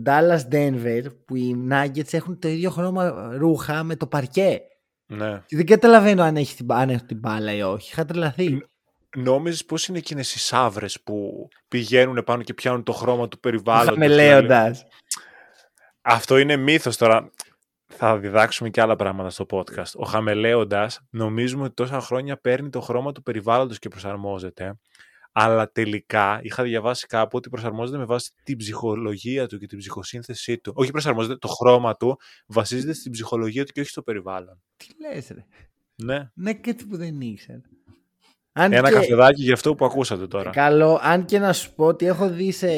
Dallas Denver που οι Nuggets έχουν το ίδιο χρώμα ρούχα με το παρκέ. Ναι. Και δεν καταλαβαίνω αν, έχει την, αν έχουν την μπάλα ή όχι. Είχα τρελαθεί. Νόμιζες πώς είναι εκείνες οι σαύρες που πηγαίνουν πάνω και πιάνουν το χρώμα του περιβάλλοντος. Είχαμε δηλαδή; λέοντας. Αυτό είναι μύθος τώρα. Θα διδάξουμε και άλλα πράγματα στο podcast. Ο χαμελέοντας νομίζουμε ότι τόσα χρόνια παίρνει το χρώμα του περιβάλλοντος και προσαρμόζεται. Αλλά τελικά είχα διαβάσει κάπου ότι προσαρμόζεται με βάση την ψυχολογία του και την ψυχοσύνθεσή του. Όχι προσαρμόζεται, το χρώμα του βασίζεται στην ψυχολογία του και όχι στο περιβάλλον. Τι λες ρε. Ναι. Ναι, κάτι που δεν ήξερα. Αν Ένα και- καφεδάκι για αυτό που ακούσατε τώρα. Καλό, αν και να σου πω ότι έχω δει σε,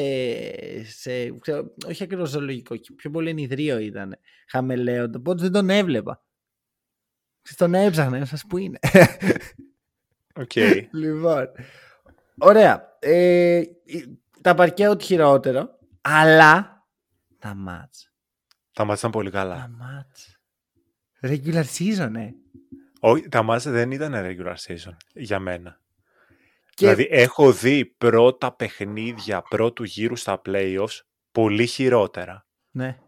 σε ξέρω, όχι ακριβώς ζωολογικό, και πιο πολύ ενυδρείο ήταν χαμαιλέοντα, οπότε δεν τον έβλεπα. Τον έψαχνα, να σας που είναι. Οκ. λοιπόν, ωραία. Ε, τα παρκέ ό,τι χειρότερο, αλλά τα μάτς. Τα μάτς ήταν πολύ Τα καλά. μάτς. Regular season, ε. Όχι, τα μάτς δεν ήταν regular season για μένα. Και Δηλαδή έχω δει πρώτα παιχνίδια πρώτου γύρου στα playoffs πολύ χειρότερα. Ναι.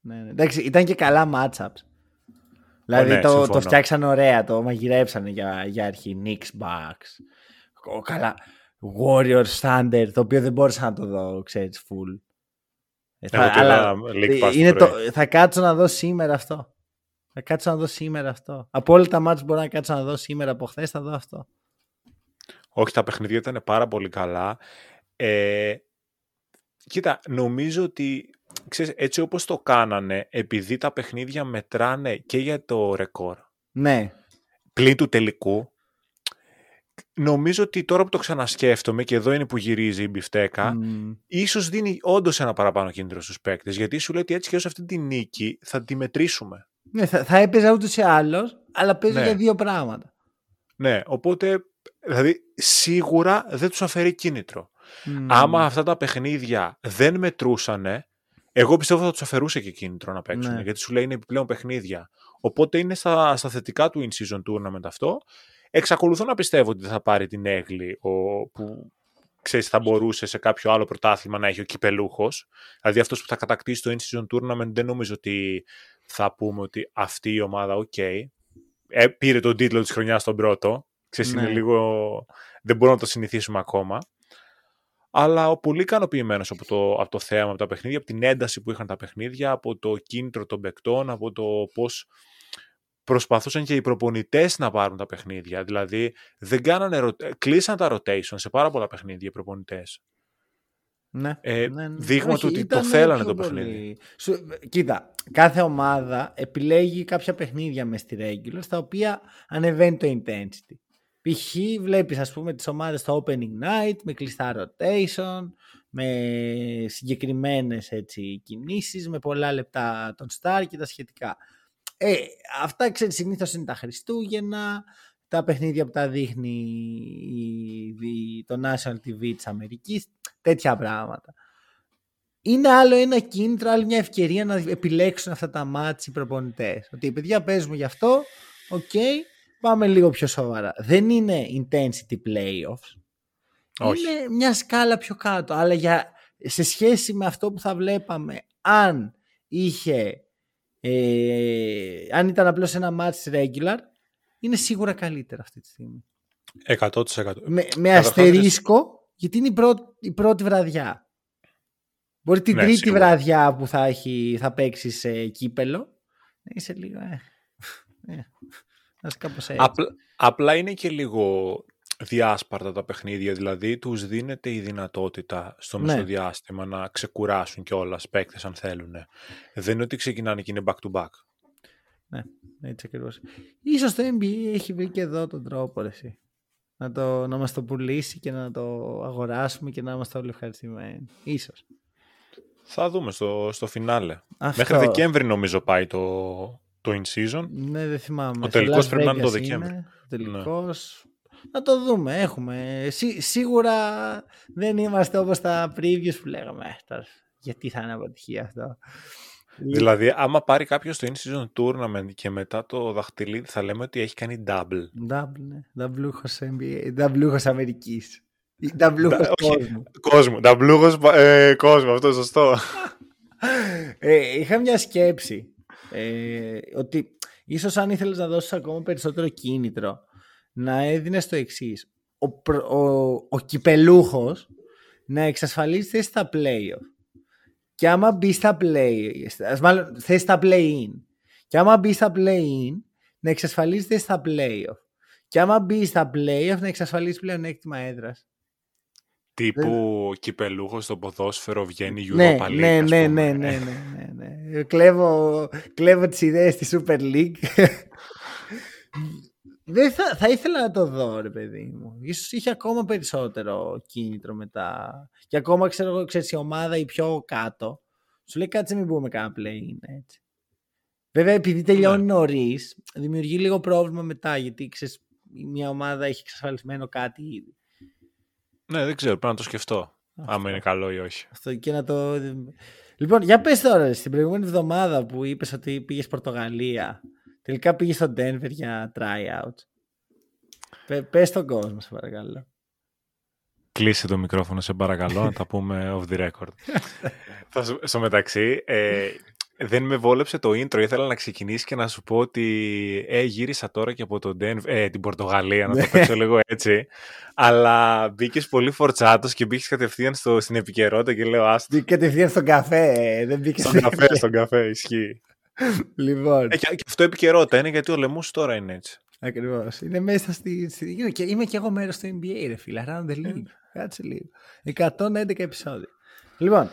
ναι, ναι. Εντάξει, ήταν και καλά matchups. Δηλαδή ναι, το, συμφωνώ. το φτιάξαν ωραία, το μαγειρέψανε για, για αρχή. Knicks, Bucks. Ο, καλά. Warriors, Thunder, το οποίο δεν μπόρεσα να το δω, ξέρεις, full. Ε, Εγώ το είδα League Pass είναι το το, θα κάτσω να δω σήμερα αυτό. Θα κάτσω να δω σήμερα αυτό. Από όλα τα μάτια που μπορώ να κάτσω να δω σήμερα από χθες, θα δω αυτό. Όχι, τα παιχνίδια ήταν πάρα πολύ καλά. Ε, κοίτα, νομίζω ότι ξέρεις, έτσι όπως το κάνανε, επειδή τα παιχνίδια μετράνε και για το ρεκόρ, Ναι. πλην του τελικού, νομίζω ότι τώρα που το ξανασκέφτομαι και εδώ είναι που γυρίζει η μπιφτέκα, Μμ. ίσως δίνει όντως ένα παραπάνω κίνητρο στους παίκτες, γιατί σου λέει ότι έτσι και ως αυτή τη νίκη θα τη μετρήσουμε. ναι θα, θα έπαιζα ούτως ή άλλως, αλλά παίζω Ναι. για δύο πράγματα. Ναι, οπότε, δηλαδή, σίγουρα δεν τους αφαιρεί κίνητρο. Μμ. Άμα αυτά τα παιχνίδια δεν μετρούσανε, εγώ πιστεύω θα τους αφαιρούσε και κίνητρο να παίξουν. Ναι. Γιατί σου λέει είναι επιπλέον παιχνίδια. Οπότε είναι στα, στα θετικά του in-season tournament αυτό. Εξακολουθώ να πιστεύω ότι δεν θα πάρει την έγκλη ο, που ξέρεις, θα μπορούσε σε κάποιο άλλο πρωτάθλημα να έχει ο κυπελούχος. Δηλαδή αυτός που θα κατακτήσει το in-season tournament δεν νομίζω ότι θα πούμε ότι αυτή η ομάδα, οκ, ε, πήρε τον τίτλο της χρονιάς στον πρώτο. Ξέρεις, Ναι. είναι λίγο... Δεν μπορούμε να το συνηθίσουμε ακόμα. Αλλά ο πολύ ικανοποιημένος από το, από το θέαμα, από τα παιχνίδια, από την ένταση που είχαν τα παιχνίδια, από το κίνητρο των παικτών, από το πώς προσπαθούσαν και οι προπονητές να πάρουν τα παιχνίδια. Δηλαδή, δεν κάνανε, ρο- κλείσαν τα rotation σε πάρα πολλά παιχνίδια οι προπονητές. Ναι. Ε, ναι, ναι. δείγμα Όχι, του ότι ήταν το θέλανε πιο το πολύ. παιχνίδι. Σου, κοίτα, κάθε ομάδα επιλέγει κάποια παιχνίδια μες στη regular στα οποία ανεβαίνει το intensity. Π.χ. βλέπεις ας πούμε τις ομάδες στο opening night με κλειστά rotation, με συγκεκριμένες έτσι, κινήσεις, με πολλά λεπτά των star και τα σχετικά. Ε, αυτά ξέρεις συνήθως είναι τα Χριστούγεννα, τα παιχνίδια που τα δείχνει το National TV της Αμερικής, τέτοια πράγματα. Είναι άλλο ένα κίνητρο, άλλη μια ευκαιρία να επιλέξουν αυτά τα μάτς οι προπονητές. Ότι οι παιδιά παίζουμε γι' αυτό, οκ, πάμε λίγο πιο σοβαρά. Δεν είναι intensity playoffs. Όχι. Είναι μια σκάλα πιο κάτω. Αλλά για, σε σχέση με αυτό που θα βλέπαμε, αν είχε ε, αν ήταν απλώς ένα match regular, είναι σίγουρα καλύτερα αυτή τη στιγμή. 100%. Με, με αστερίσκο, γιατί είναι η πρώτη, η πρώτη βραδιά. Μπορεί την ναι, τρίτη σίγουρα. βραδιά που θα, έχει, θα παίξει σε κύπελο να είσαι λίγο. Ε, ε, κάπως έτσι. Απλά, απλά είναι και λίγο διάσπαρτα τα παιχνίδια, δηλαδή τους δίνεται η δυνατότητα στο ναι. μεσοδιάστημα να ξεκουράσουν κιόλας παίκτες αν θέλουν. Δεν είναι ότι ξεκινάνε και είναι back to back. Ναι, έτσι ακριβώς. Ίσως το NBA έχει βρει και εδώ τον τρόπο, εσύ. Να, το, να μας το πουλήσει και να το αγοράσουμε και να είμαστε όλοι ευχαριστημένοι. Ίσως. Θα δούμε στο, στο φινάλε. Μέχρι Δεκέμβρη νομίζω πάει το, το in season. Ναι, δεν θυμάμαι. Ο τελικός πρέπει να είναι το Δεκέμβρη. Ο τελικός... Ναι. Να το δούμε. Έχουμε. σίγουρα δεν είμαστε όπως τα previews που λέγαμε. Ε, γιατί θα είναι αποτυχία αυτό. Δηλαδή, άμα πάρει κάποιος το in-season tournament και μετά το δαχτυλίδι, θα λέμε ότι έχει κάνει double. Double, ναι. Νταμπλούχος NBA, νταμπλούχος Αμερικής. Νταμπλούχος κόσμου. Κόσμου, νταμπλούχος ε, κόσμου, αυτό σωστό. ε, είχα μια σκέψη. Ε, ότι ίσως αν ήθελες να δώσεις ακόμα περισσότερο κίνητρο να έδινε το εξής. Ο, ο, ο κυπελούχος να εξασφαλίσει θέση στα playoff. Και άμα μπει στα play, μάλλον θέση στα play-in. Και άμα μπει στα play-in, να εξασφαλίσει θέση στα playoff. Και άμα μπει στα playoff, να εξασφαλίσει πλέον έκτημα έδρας. Τύπου Δεν... κυπελούχος στο ποδόσφαιρο βγαίνει Europa ναι, League. Ναι, ναι, ναι, ναι, ναι, ναι, ναι. Κλέβω, κλέβω τις ιδέες της Super League. Δεν θα, θα ήθελα να το δω, ρε παιδί μου. Ίσως είχε ακόμα περισσότερο κίνητρο μετά. Και ακόμα ξέρω, ξέρεις, η ομάδα η πιο κάτω σου λέει κάτσε μην πούμε κανένα play έτσι. Βέβαια επειδή τελειώνει ναι. νωρίς, δημιουργεί λίγο πρόβλημα μετά γιατί ξέρεις, μια ομάδα έχει εξασφαλισμένο κάτι ήδη. Ναι, δεν ξέρω, πρέπει να το σκεφτώ. Αυτό. Άμα είναι καλό ή όχι. Αυτό και να το... Λοιπόν, για πες τώρα, στην προηγούμενη εβδομάδα που είπες ότι πήγες Πορτογαλία, Τελικά πήγε στο Denver για tryout. Πε, πες στον κόσμο, σε παρακαλώ. Κλείσε το μικρόφωνο, σε παρακαλώ, να τα πούμε off the record. στο μεταξύ, ε, δεν με βόλεψε το intro. Ήθελα να ξεκινήσει και να σου πω ότι ε, γύρισα τώρα και από το Denver, ε, την Πορτογαλία, να το ναι. παίξω λίγο έτσι. Αλλά μπήκες πολύ φορτσάτος και μπήκες κατευθείαν στο, στην επικαιρότητα και λέω άστα. Μπήκες κατευθείαν στον καφέ. Ε, δεν μπήκες στον καφέ, στον καφέ, ισχύει λοιπόν. Ε, και, αυτό επικαιρότητα είναι γιατί ο λαιμός τώρα είναι έτσι. Ακριβώς. Είναι μέσα στη. στη... Και είμαι και εγώ μέρος του NBA, ρε φίλε. Around the league. Κάτσε λίγο. 111 επεισόδια. Λοιπόν,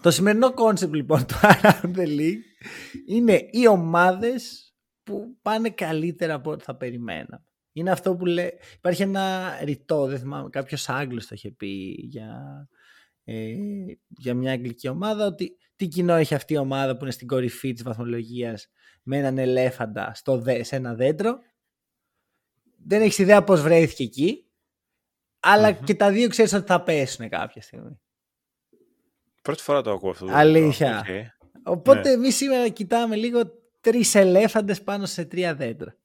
το σημερινό concept λοιπόν του Around the League είναι οι ομάδες που πάνε καλύτερα από ό,τι θα περιμέναμε. Είναι αυτό που λέει. Υπάρχει ένα ρητό, δεν θυμάμαι, κάποιος Άγγλος το είχε πει για, ε, για μια αγγλική ομάδα, ότι τι κοινό έχει αυτή η ομάδα που είναι στην κορυφή της βαθμολογίας με έναν ελέφαντα στο σε ένα δέντρο. Δεν έχεις ιδέα πώς βρέθηκε εκεί, και τα δύο ξέρεις ότι θα πέσουν κάποια στιγμή. Πρώτη φορά το ακούω αυτό. Αλήθεια. Οπότε ναι. εμείς σήμερα κοιτάμε λίγο τρεις ελέφαντες πάνω σε τρία δέντρα.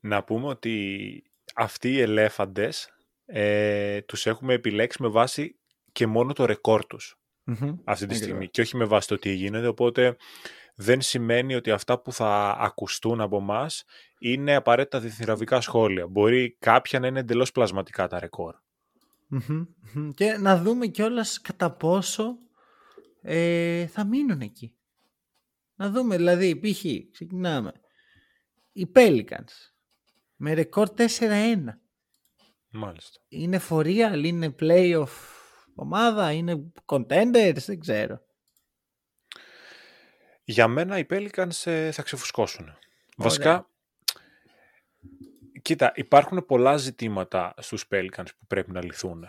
Να πούμε ότι αυτοί οι ελέφαντες ε, τους έχουμε επιλέξει με βάση και μόνο το ρεκόρ τους mm αυτή τη στιγμή και όχι με βάση το τι γίνεται, οπότε δεν σημαίνει ότι αυτά που θα ακουστούν από εμάς είναι απαραίτητα διθυραβικά σχόλια. Μπορεί κάποια να είναι εντελώς πλασματικά τα ρεκορ Και να δούμε κιόλας κατά πόσο ε, θα μείνουν εκεί. Να δούμε, δηλαδή, π.χ. ξεκινάμε. Οι Pelicans με ρεκόρ 4-1. Μάλιστα. Είναι for real, είναι playoff ομάδα, είναι contenders, δεν ξέρω. Για μένα οι Pelicans ε, θα ξεφουσκώσουν. Βασικά, κοίτα, υπάρχουν πολλά ζητήματα στους Pelicans που πρέπει να λυθούν.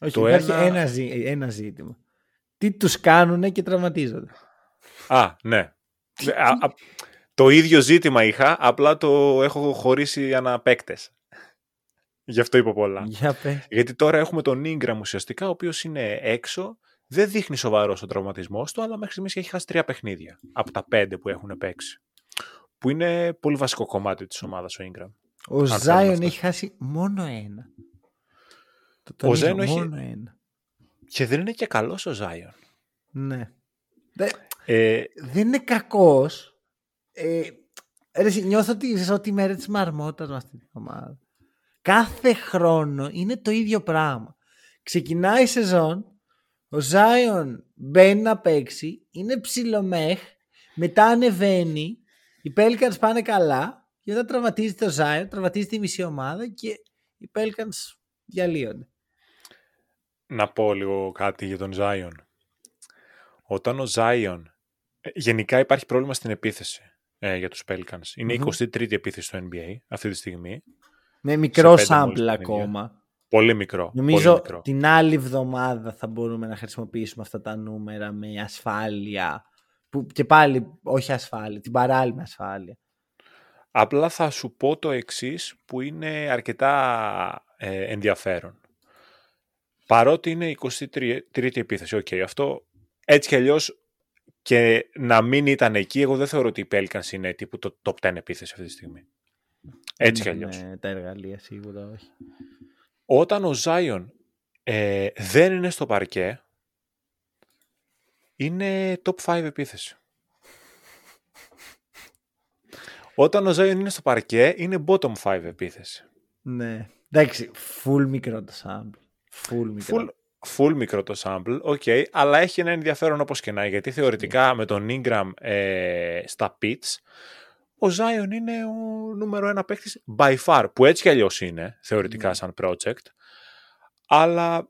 Όχι, το υπάρχει ένα... Ένα, ζήτημα. Τι τους κάνουν και τραυματίζονται. Α, ναι. Το ίδιο ζήτημα είχα, απλά το έχω χωρίσει για παίκτες. Γι' αυτό είπα πολλά. Για πες. Γιατί τώρα έχουμε τον Ingram ουσιαστικά, ο οποίος είναι έξω, δεν δείχνει σοβαρό ο τραυματισμό του, αλλά μέχρι στιγμής έχει χάσει τρία παιχνίδια από τα πέντε που έχουν παίξει. Που είναι πολύ βασικό κομμάτι της ομάδας ο Ingram. Ο Αν Ζάιον θέλουμε αυτό. έχει χάσει μόνο ένα. Το Ο τονίζω, Zion έχει- μόνο ένα. Και δεν είναι και καλός ο Ζάιον. Ναι. Δε- Ε, δεν είναι κακός. Ε, ρε, εσύ, νιώθω ότι ζω τη μέρα της μαρμότας με αυτή την ομάδα. Κάθε χρόνο είναι το ίδιο πράγμα. Ξεκινάει η σεζόν, ο Ζάιον μπαίνει να παίξει, είναι ψιλομέχ, μετά ανεβαίνει, οι Pelicans πάνε καλά και μετά τραυματίζεται ο Ζάιον, τραυματίζεται η μισή ομάδα και οι Pelicans διαλύονται. να πω λίγο κάτι για τον Ζάιον. Όταν ο Ζάιον... ε, Γενικά υπάρχει πρόβλημα στην επίθεση ε, για τους Pelicans. Είναι η Μμμ. 23η επίθεση στο NBA αυτή τη στιγμή. Με μικρό πέντε μόλις sample παιχνίδια. ακόμα. Πολύ μικρό. Νομίζω πολύ μικρό. την άλλη εβδομάδα θα μπορούμε να χρησιμοποιήσουμε αυτά τα νούμερα με ασφάλεια. Που και πάλι όχι ασφάλεια, την παράλληλη ασφάλεια. Απλά θα σου πω το εξής που είναι αρκετά ε, ενδιαφέρον. Παρότι είναι η 23η επίθεση, οκ, αυτό έτσι κι αλλιώς και να μην ήταν εκεί, εγώ δεν θεωρώ ότι οι Pelicans είναι τύπου το top 10 επίθεση αυτή τη στιγμή. Έτσι κι Δεν αλλιώς. είναι τα εργαλεία σίγουρα όχι. Όταν ο Ζάιον ε, δεν είναι στο παρκέ, είναι top 5 επίθεση. Όταν ο Ζάιον είναι στο παρκέ, είναι bottom 5 επίθεση. Ναι. Εντάξει, full μικρό το sample. Full μικρό. Full, full μικρό το sample, ok, αλλά έχει ένα ενδιαφέρον όπως και να είναι, γιατί θεωρητικά με τον Ingram ε, στα pits, ο Zion είναι ο νούμερο ένα παίκτης by far, που έτσι κι αλλιώς είναι, θεωρητικά σαν project, αλλά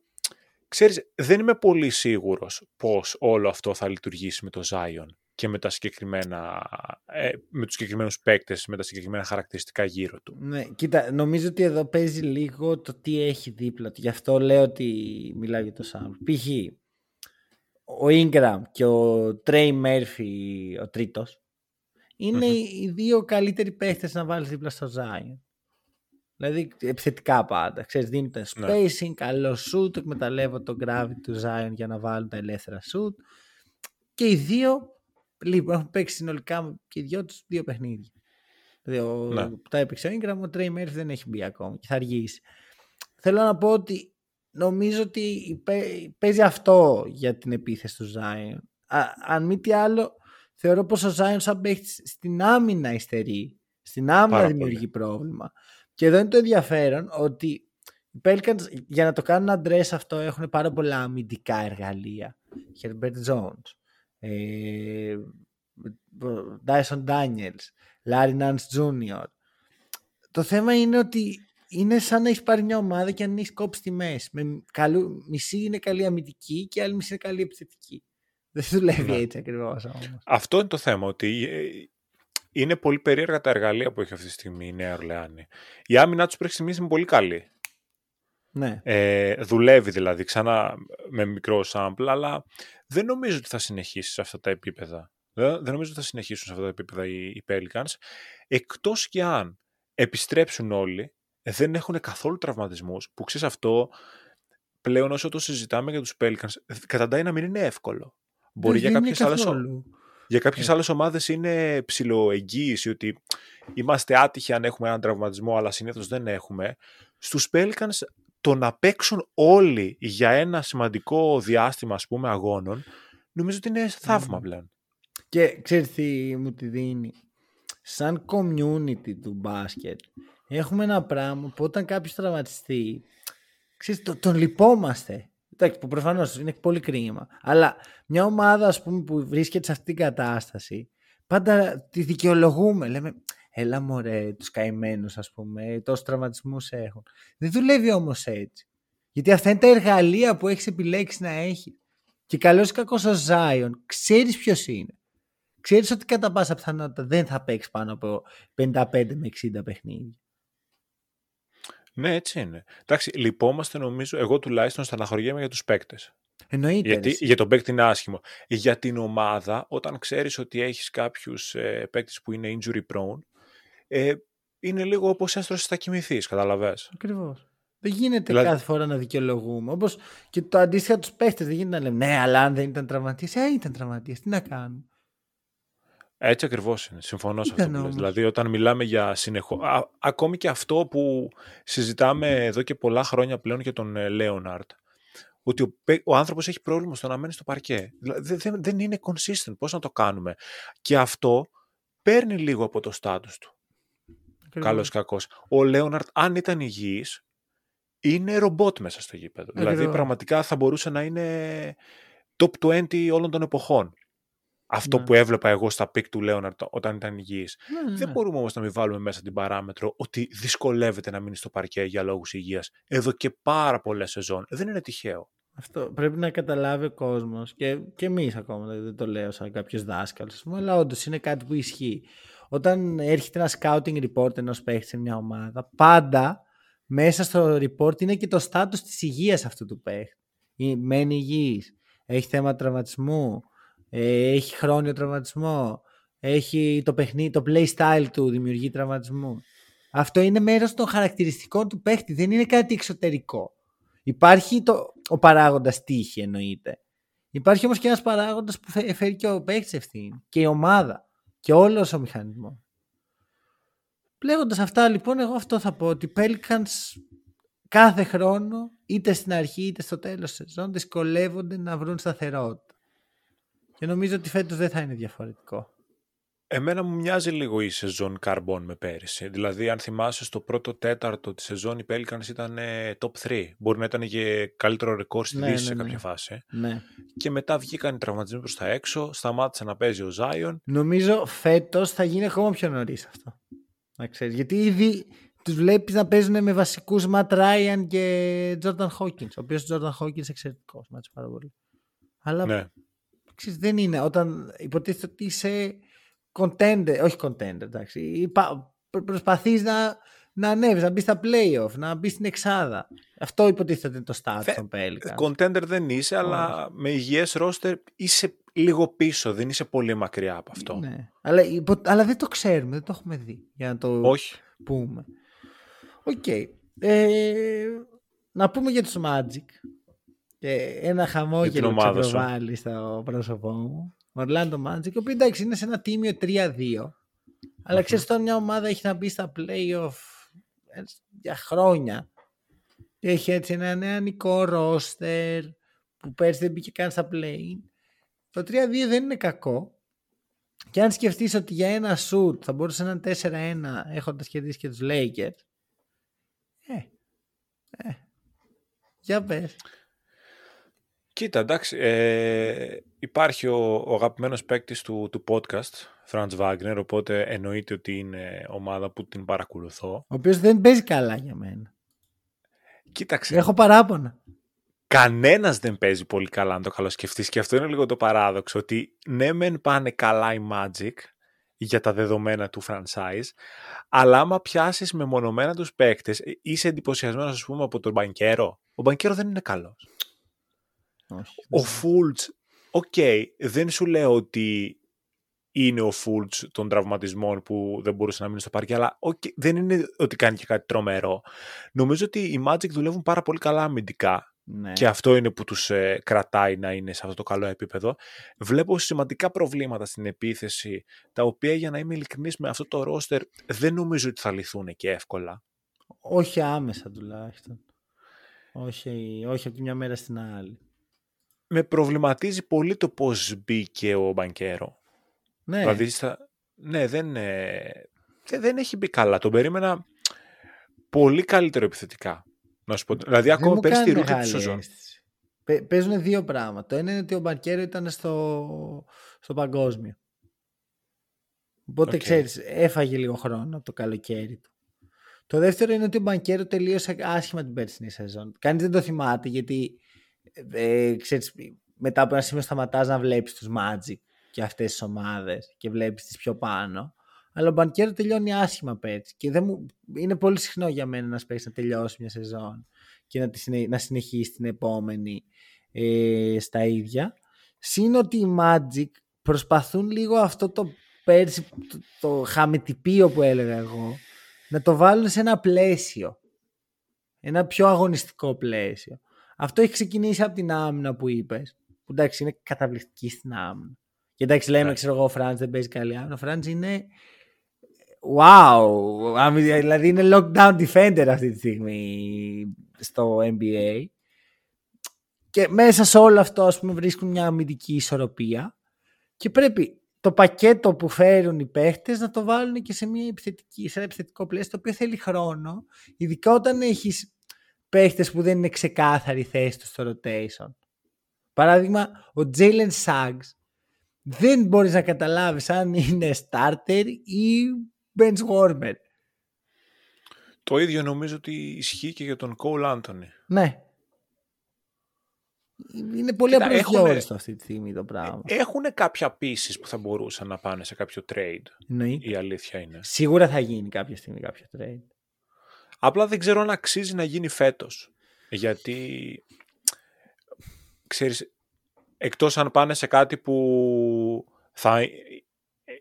ξέρεις, δεν είμαι πολύ σίγουρος πώς όλο αυτό θα λειτουργήσει με το Zion και με, τα συγκεκριμένα, ε, με τους συγκεκριμένους παίκτες, με τα συγκεκριμένα χαρακτηριστικά γύρω του. Ναι, κοίτα, νομίζω ότι εδώ παίζει λίγο το τι έχει δίπλα του. Γι' αυτό λέω ότι μιλάω για το sample. Π.χ. ο Ingram και ο Trey Murphy, ο τρίτος, είναι οι δύο καλύτεροι παίχτες να βάλεις δίπλα στο Zion. Δηλαδή επιθετικά πάντα. Ξέρεις, δίνει το Ναι. spacing, καλό shoot, εκμεταλλεύω το gravity του Zion για να βάλουν τα ελεύθερα shoot. Και οι δύο λοιπόν, έχουν παίξει συνολικά και οι δυο τους δύο παιχνίδια. Δηλαδή, ο, Ναι. που τα έπαιξε ο Ingram, ο Trey Murphy δεν έχει μπει ακόμα και θα αργήσει. Θέλω να πω ότι νομίζω ότι υπέ- παίζει αυτό για την επίθεση του Zion. Α, αν μη τι άλλο, θεωρώ πως ο Zion σαν παίχτης στην άμυνα υστερεί. Στην άμυνα Πάρα δημιουργεί πρόβλημα. Και εδώ είναι το ενδιαφέρον ότι οι Pelicans για να το κάνουν address αυτό έχουν πάρα πολλά αμυντικά εργαλεία. Herbert Jones, ε, Dyson Daniels, Larry Nance Jr. Το θέμα είναι ότι είναι σαν να έχεις πάρει μια ομάδα και αν έχεις κόψει τη μέση. Με καλού, μισή είναι καλή αμυντική και άλλη μισή είναι καλή επιθετική. Δεν δουλεύει Ναι. έτσι ακριβώς όμως. Αυτό είναι το θέμα, ότι ε, είναι πολύ περίεργα τα εργαλεία που έχει αυτή τη στιγμή η Νέα Ορλεάνη. Η άμυνά τους μέχρι στιγμής είναι πολύ καλή. Ναι. Ε, δουλεύει δηλαδή ξανά με μικρό sample, αλλά δεν νομίζω ότι θα συνεχίσει σε αυτά τα επίπεδα. Δεν, δεν νομίζω ότι θα συνεχίσουν σε αυτά τα επίπεδα οι, οι Pelicans. Εκτός και αν επιστρέψουν όλοι, δεν έχουν καθόλου τραυματισμούς, που ξέρεις αυτό πλέον όσο το συζητάμε για τους Pelicans, καταντάει να μην είναι εύκολο. Μπορεί για Δεν είναι κάποιες, άλλες, ο- καθόλου. για κάποιες Ε. άλλες ομάδες είναι ψηλοεγγύηση ότι είμαστε άτυχοι αν έχουμε έναν τραυματισμό αλλά συνήθως δεν έχουμε. Στους Pelicans το να παίξουν όλοι για ένα σημαντικό διάστημα ας πούμε αγώνων νομίζω ότι είναι θαύμα Μμμ. πλέον. Και ξέρεις τι μου τη δίνει; Σαν community του μπάσκετ έχουμε ένα πράγμα που όταν κάποιος τραυματιστεί ξέρεις, το, τον λυπόμαστε. Εντάξει, που προφανώς είναι πολύ κρίμα. Αλλά μια ομάδα ας πούμε, που βρίσκεται σε αυτή την κατάσταση πάντα τη δικαιολογούμε. Λέμε έλα μωρέ τους καημένους ας πούμε, τόσους τραυματισμούς έχουν. Δεν δουλεύει όμως έτσι. Γιατί αυτά είναι τα εργαλεία που έχεις επιλέξει να έχεις. Και καλός ή κακός ο Ζάιον, ξέρεις ποιος είναι. Ξέρεις ότι κατά πάσα πιθανότητα δεν θα παίξεις πάνω από 55 με 60 παιχνίδια. Ναι, έτσι είναι. Εντάξει, λυπόμαστε νομίζω, εγώ τουλάχιστον στεναχωριέμαι για τους παίκτες. Εννοείται. Γιατί, ρε. για τον παίκτη είναι άσχημο. Για την ομάδα, όταν ξέρεις ότι έχεις κάποιους ε, παίκτες που είναι injury prone, ε, είναι λίγο όπως έστρωσες θα κοιμηθείς, καταλαβες. Ακριβώς. Δεν γίνεται Δηλαδή- κάθε φορά να δικαιολογούμε. Όπως και το αντίστοιχα τους παίχτε. Δεν γίνεται να λέμε Ναι, αλλά αν δεν ήταν τραυματίες. Ε, ήταν τραυματίες. Τι να κάνουμε. Έτσι ακριβώς είναι. Συμφωνώ σε Ήταν αυτό που λες. όμως. Δηλαδή όταν μιλάμε για συνεχώ... Α, ακόμη και αυτό που συζητάμε εδώ και πολλά χρόνια πλέον για τον ε, Λέοναρτ, ότι ο, παί- ο άνθρωπος έχει πρόβλημα στο να μένει στο παρκέ. Δηλαδή δεν, δεν είναι consistent. Πώς να το κάνουμε; Και αυτό παίρνει λίγο από το στάτους του. Ακριβώς. Καλός κακός. Ο Λέοναρτ, αν ήταν υγιής, είναι ρομπότ μέσα στο γήπεδο. Δηλαδή Ακριβώς. πραγματικά θα μπορούσε να είναι top 20 όλων των εποχών. Αυτό Ναι. που έβλεπα εγώ στα peak του Λέοναρτ όταν ήταν υγιής. Ναι, ναι, Δεν ναι. μπορούμε όμως να μην βάλουμε μέσα την παράμετρο ότι δυσκολεύεται να μείνει στο παρκέ για λόγους υγείας εδώ και πάρα πολλές σεζόν. Δεν είναι τυχαίο. Αυτό πρέπει να καταλάβει ο κόσμος και, και εμείς ακόμα. δηλαδή Δεν το λέω σαν κάποιος δάσκαλος, αλλά όντως είναι κάτι που ισχύει. Όταν έρχεται ένα scouting report ενός παίχτη σε μια ομάδα, πάντα μέσα στο report είναι και το στάτους της υγείας αυτού του παίχτη. Ή- Μένει υγιής, έχει θέμα τραυματισμού, ε, έχει χρόνιο τραυματισμό, έχει το παιχνίδι, το play style του δημιουργεί τραυματισμού. Αυτό είναι μέρος των χαρακτηριστικών του παίχτη, δεν είναι κάτι εξωτερικό. Υπάρχει το, ο παράγοντας τύχη εννοείται. Υπάρχει όμως και ένας παράγοντας που φε- φέρει και ο παίχτης ευθύνη και η ομάδα και όλος ο μηχανισμός. Λέγοντας αυτά λοιπόν εγώ αυτό θα πω ότι οι Pelicans κάθε χρόνο είτε στην αρχή είτε στο τέλος της σεζόν δυσκολεύονται να βρουν σταθερότητα. Και νομίζω ότι φέτος δεν θα είναι διαφορετικό. Εμένα μου μοιάζει λίγο η σεζόν Carbon με πέρυσι. Δηλαδή, αν θυμάσαι, στο πρώτο τέταρτο της σεζόν οι Pelicans ήταν ε, top 3. Μπορεί να ήταν και καλύτερο ρεκόρ στη Ναι, Δύση ναι, σε ναι. κάποια φάση. Ναι. Και μετά βγήκαν οι τραυματισμοί προς τα έξω, σταμάτησε να παίζει ο Zion. Νομίζω φέτος θα γίνει ακόμα πιο νωρίς αυτό. Να ξέρεις. Γιατί ήδη τους βλέπεις να παίζουν με βασικούς Matt Ryan και Jordan Hawkins. Ο οποίος Jordan Hawkins εξαιρετικός. Μ' άρεσε πάρα πολύ. Αλλά Ναι. Ξέρεις, δεν είναι. Όταν υποτίθεται ότι είσαι contender, όχι contender, εντάξει. Υπα- προ- προσπαθείς να, να ανέβεις, να μπεις στα playoff, να μπεις στην εξάδα. Αυτό υποτίθεται ότι είναι το status Θε- των Pelicans. Contender δεν είσαι, αλλά με υγιές roster είσαι λίγο πίσω. Δεν είσαι πολύ μακριά από αυτό. Ναι. Αλλά, υπο- αλλά δεν το ξέρουμε, δεν το έχουμε δει. Για να το Όχι. πούμε. Οκ. Ε, να πούμε για τους Magic. Και ένα χαμόγελο Για την ομάδα σου. ξεπροβάλλει στο πρόσωπό μου. Orlando Magic, οι οποίοι εντάξει είναι σε ένα τίμιο 3-2. Αλλά ξέρεις τώρα μια ομάδα έχει να μπει στα playoff ε, για χρόνια. Και έχει έτσι ένα νεανικό ρόστερ που πέρσι δεν μπήκε καν στα play. Το 3-2 δεν είναι κακό. Και αν σκεφτείς ότι για ένα shoot θα μπορούσε να είναι 4-1 έχοντας κερδίσει και τους Lakers. Ε, ε, για πες. Κοίτα, εντάξει, ε, υπάρχει ο, ο αγαπημένος παίκτης του, του podcast, Franz Wagner, οπότε εννοείται ότι είναι ομάδα που την παρακολουθώ. Ο οποίος δεν παίζει καλά για μένα. Κοίταξε, Έχω παράπονα. κανένας δεν παίζει πολύ καλά, αν το καλοσκεφτείς, και αυτό είναι λίγο το παράδοξο, ότι ναι μεν πάνε καλά οι Magic για τα δεδομένα του franchise, αλλά άμα πιάσεις μεμονωμένα τους παίκτες, ε, είσαι εντυπωσιασμένος, ας πούμε, από τον Μπανκέρο. Ο Μπανκέρο δεν είναι καλός. Όχι. Ο Φούλτς, οκ, δεν σου λέω ότι είναι ο Φούλτς των τραυματισμών που δεν μπορούσε να μείνει στο παρκέ, αλλά οκ, δεν είναι ότι κάνει και κάτι τρομερό. Νομίζω ότι οι Magic δουλεύουν πάρα πολύ καλά αμυντικά Ναι. και αυτό είναι που τους ε, κρατάει να είναι σε αυτό το καλό επίπεδο. Βλέπω σημαντικά προβλήματα στην επίθεση, τα οποία για να είμαι ειλικρινής με αυτό το ρόστερ δεν νομίζω ότι θα λυθούν και εύκολα. Όχι άμεσα τουλάχιστον. Όχι, όχι από τη μια μέρα στην άλλη. Με προβληματίζει πολύ το πώς μπήκε ο Μπανκέρο. Ναι, Δηλαδή, στα... ναι, δεν, ε, δεν, δεν έχει μπει καλά. Τον περίμενα πολύ καλύτερο επιθετικά. Να σου πω. Δηλαδή, δεν ακόμα μου πέρσι κάνει τη rookie τη μεγάλη σεζόν. αίσθηση. Παι- Παίζουν δύο πράγματα. Το ένα είναι ότι ο Μπανκέρο ήταν στο, στο παγκόσμιο. Οπότε Οκ. ξέρεις, έφαγε λίγο χρόνο από το καλοκαίρι του. Το δεύτερο είναι ότι ο Μπανκέρο τελείωσε άσχημα την περσινή σεζόν. Κανείς δεν το θυμάται γιατί ε, ξέρεις, μετά από ένα σημείο σταματάς να βλέπεις τους Magic και αυτές τις ομάδες και βλέπεις τις πιο πάνω. Αλλά ο Μπανκέρο τελειώνει άσχημα πέρσι και δεν μου, είναι πολύ συχνό για μένα να παίξει να τελειώσει μια σεζόν και να, τη συνε- να συνεχίσει την επόμενη ε, στα ίδια. Συν ότι οι Magic προσπαθούν λίγο αυτό το πέρσι, το, το χαμετυπίο που έλεγα εγώ, να το βάλουν σε ένα πλαίσιο. Ένα πιο αγωνιστικό πλαίσιο. Αυτό έχει ξεκινήσει από την άμυνα που είπες. Που εντάξει είναι καταπληκτική στην άμυνα. Και εντάξει λέμε, yeah. ξέρω εγώ, ο Φραντ δεν παίζει καλή άμυνα. Ο Φραντ είναι. Wow! Δηλαδή είναι lockdown defender αυτή τη στιγμή στο NBA. Και μέσα σε όλο αυτό ας πούμε βρίσκουν μια αμυντική ισορροπία και πρέπει το πακέτο που φέρουν οι παίχτες να το βάλουν και σε, μια επιθετική, σε ένα επιθετικό πλαίσιο το οποίο θέλει χρόνο ειδικά όταν έχεις παίχτες που δεν είναι ξεκάθαρη θέση τους στο rotation. Παράδειγμα, ο Jalen Suggs δεν μπορείς να καταλάβεις αν είναι starter ή bench warmer. Το ίδιο νομίζω ότι ισχύει και για τον Cole Anthony. Ναι. Είναι πολύ απροσδιόριστο αυτή τη στιγμή το πράγμα. Έχουν κάποια πίσει που θα μπορούσαν να πάνε σε κάποιο trade. Ναι. Η αλήθεια είναι. Σίγουρα θα γίνει κάποια στιγμή κάποιο trade. Απλά δεν ξέρω αν αξίζει να γίνει φέτος. Γιατί, ξέρεις, εκτός αν πάνε σε κάτι που θα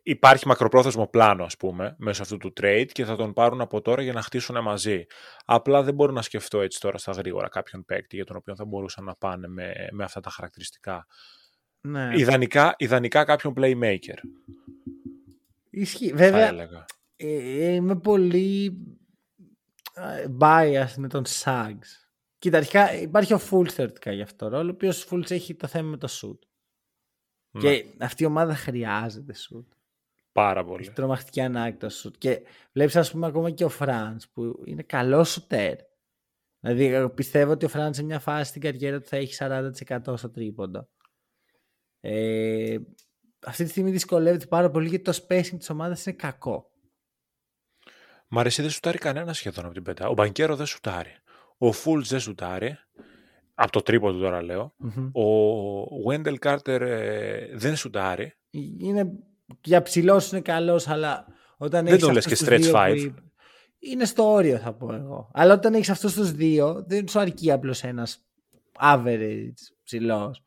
υπάρχει μακροπρόθεσμο πλάνο, ας πούμε, μέσω αυτού του trade και θα τον πάρουν από τώρα για να χτίσουν μαζί. Απλά δεν μπορώ να σκεφτώ έτσι τώρα στα γρήγορα κάποιον παίκτη για τον οποίο θα μπορούσαν να πάνε με, με αυτά τα χαρακτηριστικά. Ναι. Ιδανικά, ιδανικά κάποιον playmaker. Ισχύει. Βέβαια, ε, είμαι πολύ biased με τον Sags. Κοίτα, αρχικά υπάρχει ο Fultz θεωρητικά για αυτό το ρόλο, ο οποίος Fultz έχει το θέμα με το shoot. Ναι. Και αυτή η ομάδα χρειάζεται shoot. Πάρα πολύ. Έχει τρομακτική ανάγκη το shoot. Και βλέπεις, ας πούμε, ακόμα και ο Φραντ που είναι καλός σουτέρ. Δηλαδή, πιστεύω ότι ο Φραντ σε μια φάση στην καριέρα του θα έχει 40% στο τρίποντο. Ε, αυτή τη στιγμή δυσκολεύεται πάρα πολύ γιατί το spacing της ομάδας είναι κακό. Μ' αρέσει δεν σουτάρει κανένα σχεδόν από την πέτα. Ο Μπανκέρο δεν σουτάρει. Ο Φούλτς δεν σουτάρει. Από το τρίποντο τώρα λέω. Mm-hmm. Ο Βέντελ Κάρτερ ε, δεν σουτάρει. Είναι, για ψηλός είναι καλός, αλλά όταν Δεν το λες και stretch 5. Είναι στο όριο θα πω εγώ. Αλλά όταν έχεις αυτούς τους δύο, δεν σου αρκεί απλώς ένας average ψηλός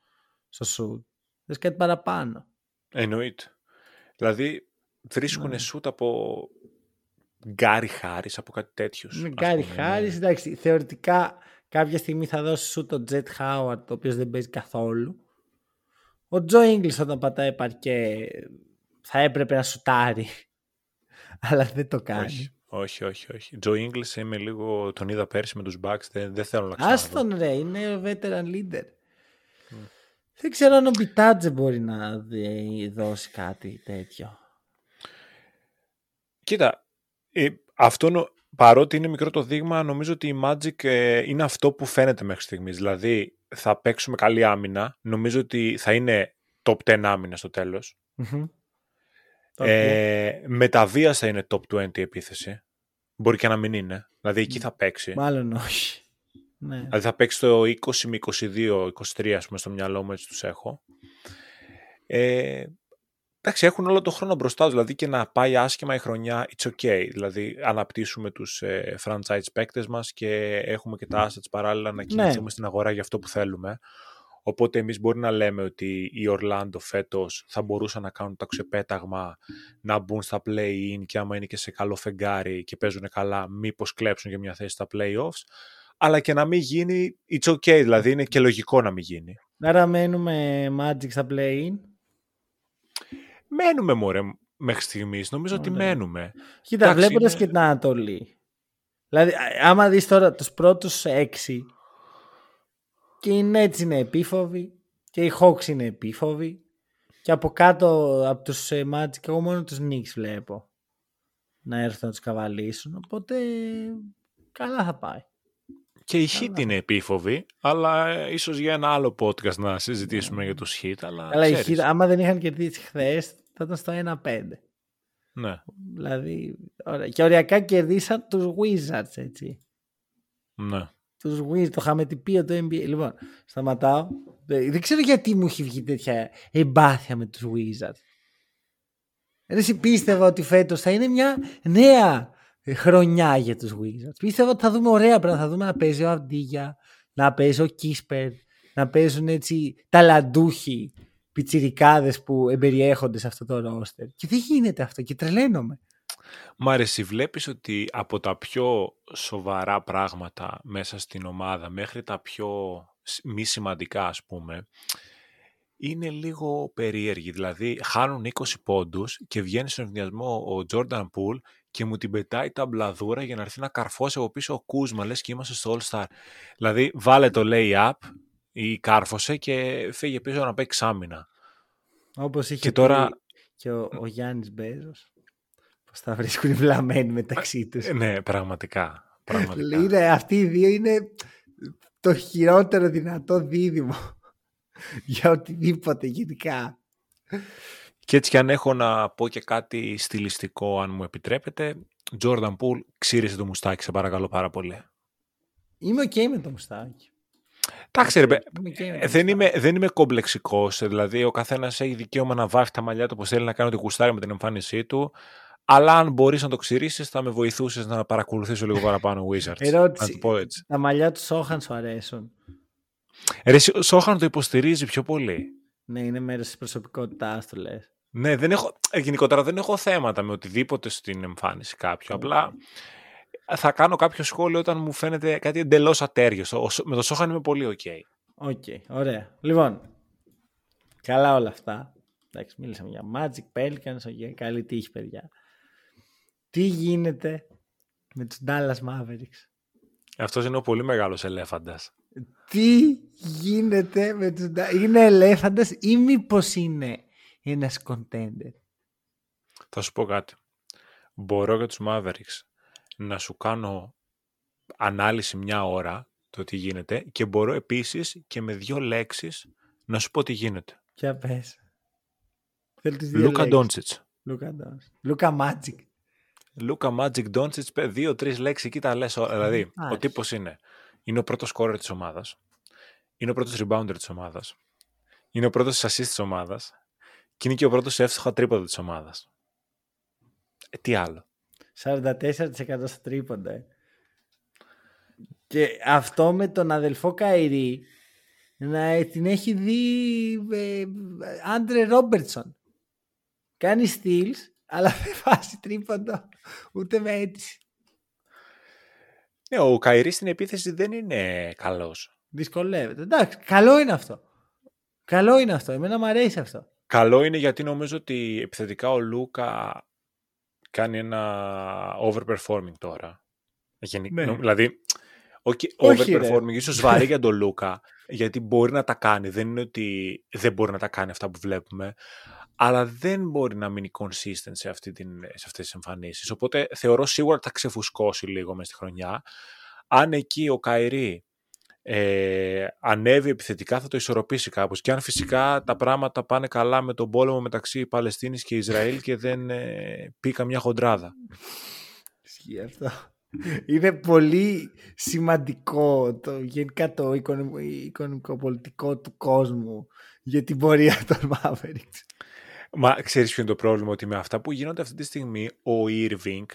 στο σουτ. Θες κάτι παραπάνω. Εννοείται. Δηλαδή βρίσκουν ναι. σουτ από Γκάρι Χάρη, από κάτι τέτοιο. Γκάρι Χάρη, εντάξει, θεωρητικά κάποια στιγμή θα δώσει σου τον Τζετ Χάουαρτ, ο οποίος δεν παίζει καθόλου. Ο Τζο Ίγκλις όταν πατάει παρκέ θα έπρεπε να σουτάρει. Αλλά δεν το κάνει. Όχι. Όχι, όχι, όχι. Τζο Ίγκλις είμαι λίγο. Τον είδα πέρσι με τους Bucks. Δεν, δεν θέλω να ξαναδώ. Άστον ρε, είναι ο veteran leader. Mm. Δεν ξέρω αν ο Μπιτάτζε μπορεί να δώσει κάτι τέτοιο. Κοίτα, ε, αυτό παρότι είναι μικρό το δείγμα, νομίζω ότι η Magic ε, είναι αυτό που φαίνεται μέχρι στιγμής. Δηλαδή, θα παίξουμε καλή άμυνα. Νομίζω ότι θα είναι top 10 άμυνα στο τέλος. Mm-hmm. Ε, με τα βία θα είναι top 20 επίθεση. Μπορεί και να μην είναι. Δηλαδή, εκεί θα παίξει. Μάλλον όχι. Ναι. Δηλαδή, θα παίξει το 20 με 22, 23, ας πούμε, στο μυαλό μου, έτσι τους έχω. Ε, Εντάξει, έχουν όλο το χρόνο μπροστά τους, δηλαδή και να πάει άσχημα η χρονιά, it's okay. Δηλαδή, αναπτύσσουμε τους ε, franchise παίκτες μας και έχουμε και τα assets παράλληλα να ναι. κινηθούμε ναι. στην αγορά για αυτό που θέλουμε. Οπότε εμείς μπορεί να λέμε ότι οι Ορλάντο φέτος θα μπορούσαν να κάνουν το ξεπέταγμα, να μπουν στα play-in και άμα είναι και σε καλό φεγγάρι και παίζουν καλά, μήπως κλέψουν για μια θέση στα play-offs. Αλλά και να μην γίνει, it's okay, δηλαδή είναι και λογικό να μην γίνει. Άρα μένουμε Magic στα play-in. Μένουμε μωρέ μέχρι στιγμής. Νομίζω ότι μένουμε. Κοίτα, βλέποντας και την Ανατολή. Δηλαδή, άμα δεις τώρα τους πρώτους έξι και οι Nets είναι επίφοβοι και οι Hawks είναι επίφοβοι και από κάτω από τους ε, Magic εγώ μόνο τους Knicks βλέπω να έρθουν να τους καβαλήσουν οπότε καλά θα πάει. Και η Heat είναι επίφοβη, αλλά ε, ίσως για ένα άλλο podcast να συζητήσουμε για τους Heat. Αλλά, αλλά η Heat, άμα δεν είχαν κερδίσει χθες, θα ήταν στο 1-5. Ναι. Δηλαδή, και οριακά κερδίσαν τους Wizards, έτσι. Ναι. Τους Wizards, το χαμετυπίο του NBA. Λοιπόν, σταματάω. Δεν ξέρω γιατί μου έχει βγει τέτοια εμπάθεια με τους Wizards. Δεν πίστευα ότι φέτος θα είναι μια νέα χρονιά για τους Wizards. Πίστευα ότι θα δούμε ωραία πράγματα. Θα δούμε να παίζει ο Αυντίγια, να παίζει ο Κίσπερ, να παίζουν έτσι ταλαντούχοι πιτσιρικάδες που εμπεριέχονται σε αυτό το ρόστερ. Και δεν γίνεται αυτό και τρελαίνομαι. Μ' αρέσει, βλέπεις ότι από τα πιο σοβαρά πράγματα μέσα στην ομάδα μέχρι τα πιο μη σημαντικά ας πούμε είναι λίγο περίεργη. Δηλαδή χάνουν 20 πόντους και βγαίνει στον ενδιασμό ο Jordan Poole και μου την πετάει τα μπλαδούρα για να έρθει να καρφώσει από πίσω ο Κούσμα, λες και είμαστε στο All Star. Δηλαδή βάλε το lay-up ή κάρφωσε και φύγε πίσω να παίξεις άμυνα. Όπως είχε Και τώρα- και ο, ο Γιάννης Μπέζος. Πώς τα βρίσκουν οι βλαμμένοι μεταξύ τους. Ε, ναι, πραγματικά. πραγματικά. Είναι, αυτοί οι δύο είναι το χειρότερο δυνατό δίδυμο για οτιδήποτε γενικά. Και έτσι κι αν έχω να πω και κάτι στιλιστικό, αν μου επιτρέπετε, Jordan Poole, ξύρισε το μουστάκι, σε παρακαλώ πάρα πολύ. Είμαι οκ με το μουστάκι. Εντάξει, ρε, παι- Είμαι οκ με το ε, δεν, μουστάκι. είμαι, δεν είμαι κομπλεξικός, ε, δηλαδή ο καθένας έχει δικαίωμα να βάφει τα μαλλιά του όπως θέλει να κάνει ό,τι γουστάρει με την εμφάνισή του, αλλά αν μπορείς να το ξυρίσεις θα με βοηθούσες να παρακολουθήσω λίγο παραπάνω Wizards. Ερώτηση. Να το πω έτσι. Τα μαλλιά του Σόχαν σου αρέσουν; Ε, Ρε, εσύ, ο Σόχαν το υποστηρίζει πιο πολύ. Ναι, είναι μέρος της προσωπικότητάς του, λες. Ναι, δεν έχω, ε, γενικότερα δεν έχω θέματα με οτιδήποτε στην εμφάνιση κάποιου. Απλά θα κάνω κάποιο σχόλιο όταν μου φαίνεται κάτι εντελώς αταίριαστο. Ο Σο- Με το Σόχαν είμαι πολύ OK. OK, ωραία. Λοιπόν, καλά όλα αυτά. Εντάξει, μίλησαμε για Magic, Pelicans, okay, καλή τύχη, παιδιά. Τι γίνεται με τους Dallas Mavericks; Αυτός είναι ο πολύ μεγάλος ελέφαντας. Τι γίνεται με τους Dallas... Είναι ελέφαντας ή μήπως είναι ένας contender. Θα σου πω κάτι. Μπορώ για τους Mavericks να σου κάνω ανάλυση μια ώρα το τι γίνεται και μπορώ επίσης και με δύο λέξεις να σου πω τι γίνεται. Ποια πες. Θέλω τις δύο Λούκα λέξεις. Ντόντσιτς. Λούκα Ντόντσιτς. Λούκα Magic. Λούκα Magic Ντόντσιτς, δύο-τρεις λέξεις εκεί τα λες. όλα. Δηλαδή, ο Εντάξει. τύπος είναι, είναι ο πρώτος scorer της ομάδας, είναι ο πρώτος rebounder της ομάδας, είναι ο πρώτος assist της ομάδας και είναι και ο πρώτος εύστοχα τρίποδο της ομάδας. Ε, τι άλλο. 44% στα τρίποντα. ε. Και αυτό με τον αδελφό Καϊρή να ε, την έχει δει ε, Άντρε Ρόμπερτσον. Κάνει steals, αλλά δεν βάζει τρίποντο ούτε με αίτηση. Ναι, ο Καϊρή στην επίθεση δεν είναι καλός. Δυσκολεύεται. Εντάξει, καλό είναι αυτό. Καλό είναι αυτό. Εμένα μου αρέσει αυτό. Καλό είναι γιατί νομίζω ότι επιθετικά ο Λούκα κάνει ένα overperforming τώρα. Γενι... Ναι. νο- Δηλαδή, okay, Όχι, ρε. overperforming, ίσως βαρύ για τον Λούκα, γιατί μπορεί να τα κάνει. Δεν είναι ότι δεν μπορεί να τα κάνει αυτά που βλέπουμε, αλλά δεν μπορεί να μείνει consistent σε, αυτή την, σε αυτές τις εμφανίσεις. Οπότε θεωρώ σίγουρα ότι θα ξεφουσκώσει λίγο μες στη χρονιά. Αν εκεί ο Καϊρή ε, ανέβει επιθετικά θα το ισορροπήσει κάπως. Και αν φυσικά τα πράγματα πάνε καλά με τον πόλεμο μεταξύ Παλαιστίνης και Ισραήλ και δεν ε, πει καμιά χοντράδα. Ισχύει αυτό. Είναι πολύ σημαντικό το, γενικά το οικονομικό, οικονομικό-πολιτικό του κόσμου για την πορεία των Mavericks. Μα ξέρεις ποιο είναι το πρόβλημα, ότι με αυτά που γίνονται αυτή τη στιγμή, ο Irving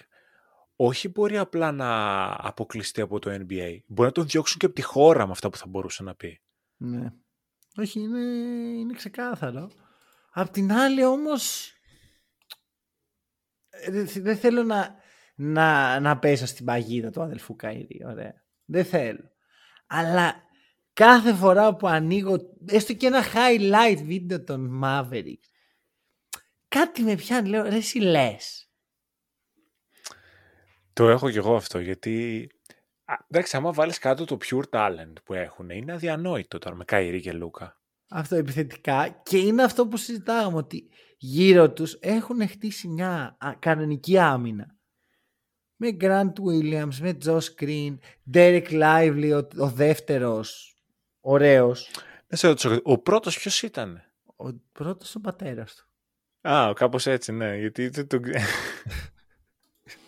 όχι μπορεί απλά να αποκλειστεί από το NBA. Μπορεί να τον διώξουν και από τη χώρα με αυτά που θα μπορούσε να πει. Ναι. Όχι, είναι, είναι ξεκάθαρο. Απ' την άλλη όμως ε, δεν- δεν θέλω να, να, να πέσω στην παγίδα του αδελφού Καϊρή. Ωραία. Δεν θέλω. Αλλά κάθε φορά που ανοίγω έστω και ένα highlight βίντεο των Mavericks κάτι με πιάνει. Λέω ρε εσύ λες. Το έχω κι εγώ αυτό, γιατί... Α, εντάξει, άμα βάλεις κάτω το pure talent που έχουν, είναι αδιανόητο τώρα με Καϊρή και Λούκα. αυτό επιθετικά και είναι αυτό που συζητάγαμε ότι γύρω τους έχουν χτίσει μια α, κανονική άμυνα. Με Grant Williams, με Josh Green, Derek Lively ο, ο δεύτερος ωραίος. Να σε ρωτήσω, κάτι, ο πρώτος ποιος ήταν; ο πρώτος ο πατέρας του. Α, κάπως έτσι, ναι, γιατί δεν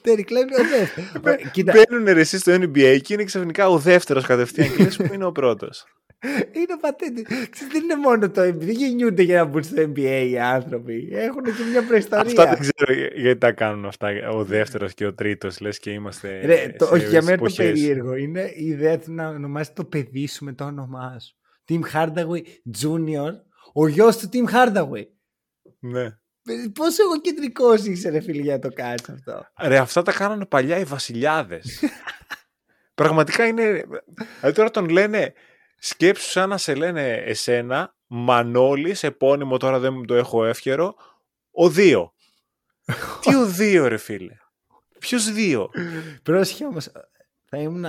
τον... Derek Lively ο δεύτερος Ε, Κοίτα, Μπαίνουν ρε εσείς στο NBA και είναι ξαφνικά ο δεύτερος κατευθείαν και λες που είναι ο πρώτος. είναι ο πατέρας Ξέρεις, δεν είναι μόνο το NBA δεν γεννιούνται για να μπουν στο NBA οι άνθρωποι έχουν και μια προϊστορία Αυτά δεν ξέρω για- γιατί τα κάνουν αυτά ο δεύτερος και ο τρίτος, λες και είμαστε Ρε, το, σε όχι, για μένα το εποχές. περίεργο είναι η ιδέα του να ονομάσει το παιδί σου με το όνομά σου. Tim Hardaway Junior, ο γιος του Tim Hardaway. Ναι. Ε, Πόσο εγώ κεντρικό είσαι, ρε φίλε, για να το κάνεις αυτό. Ρε, αυτά τα κάνανε παλιά οι βασιλιάδες. Πραγματικά είναι... Δηλαδή τώρα τον λένε, σκέψου σαν να σε λένε εσένα, Μανώλης, επώνυμο τώρα δεν μου το έχω εύκαιρο, ο Δύο. Τι ο Δύο ρε φίλε; Ποιος Δύο; Πρόσεχε όμως, θα ήμουν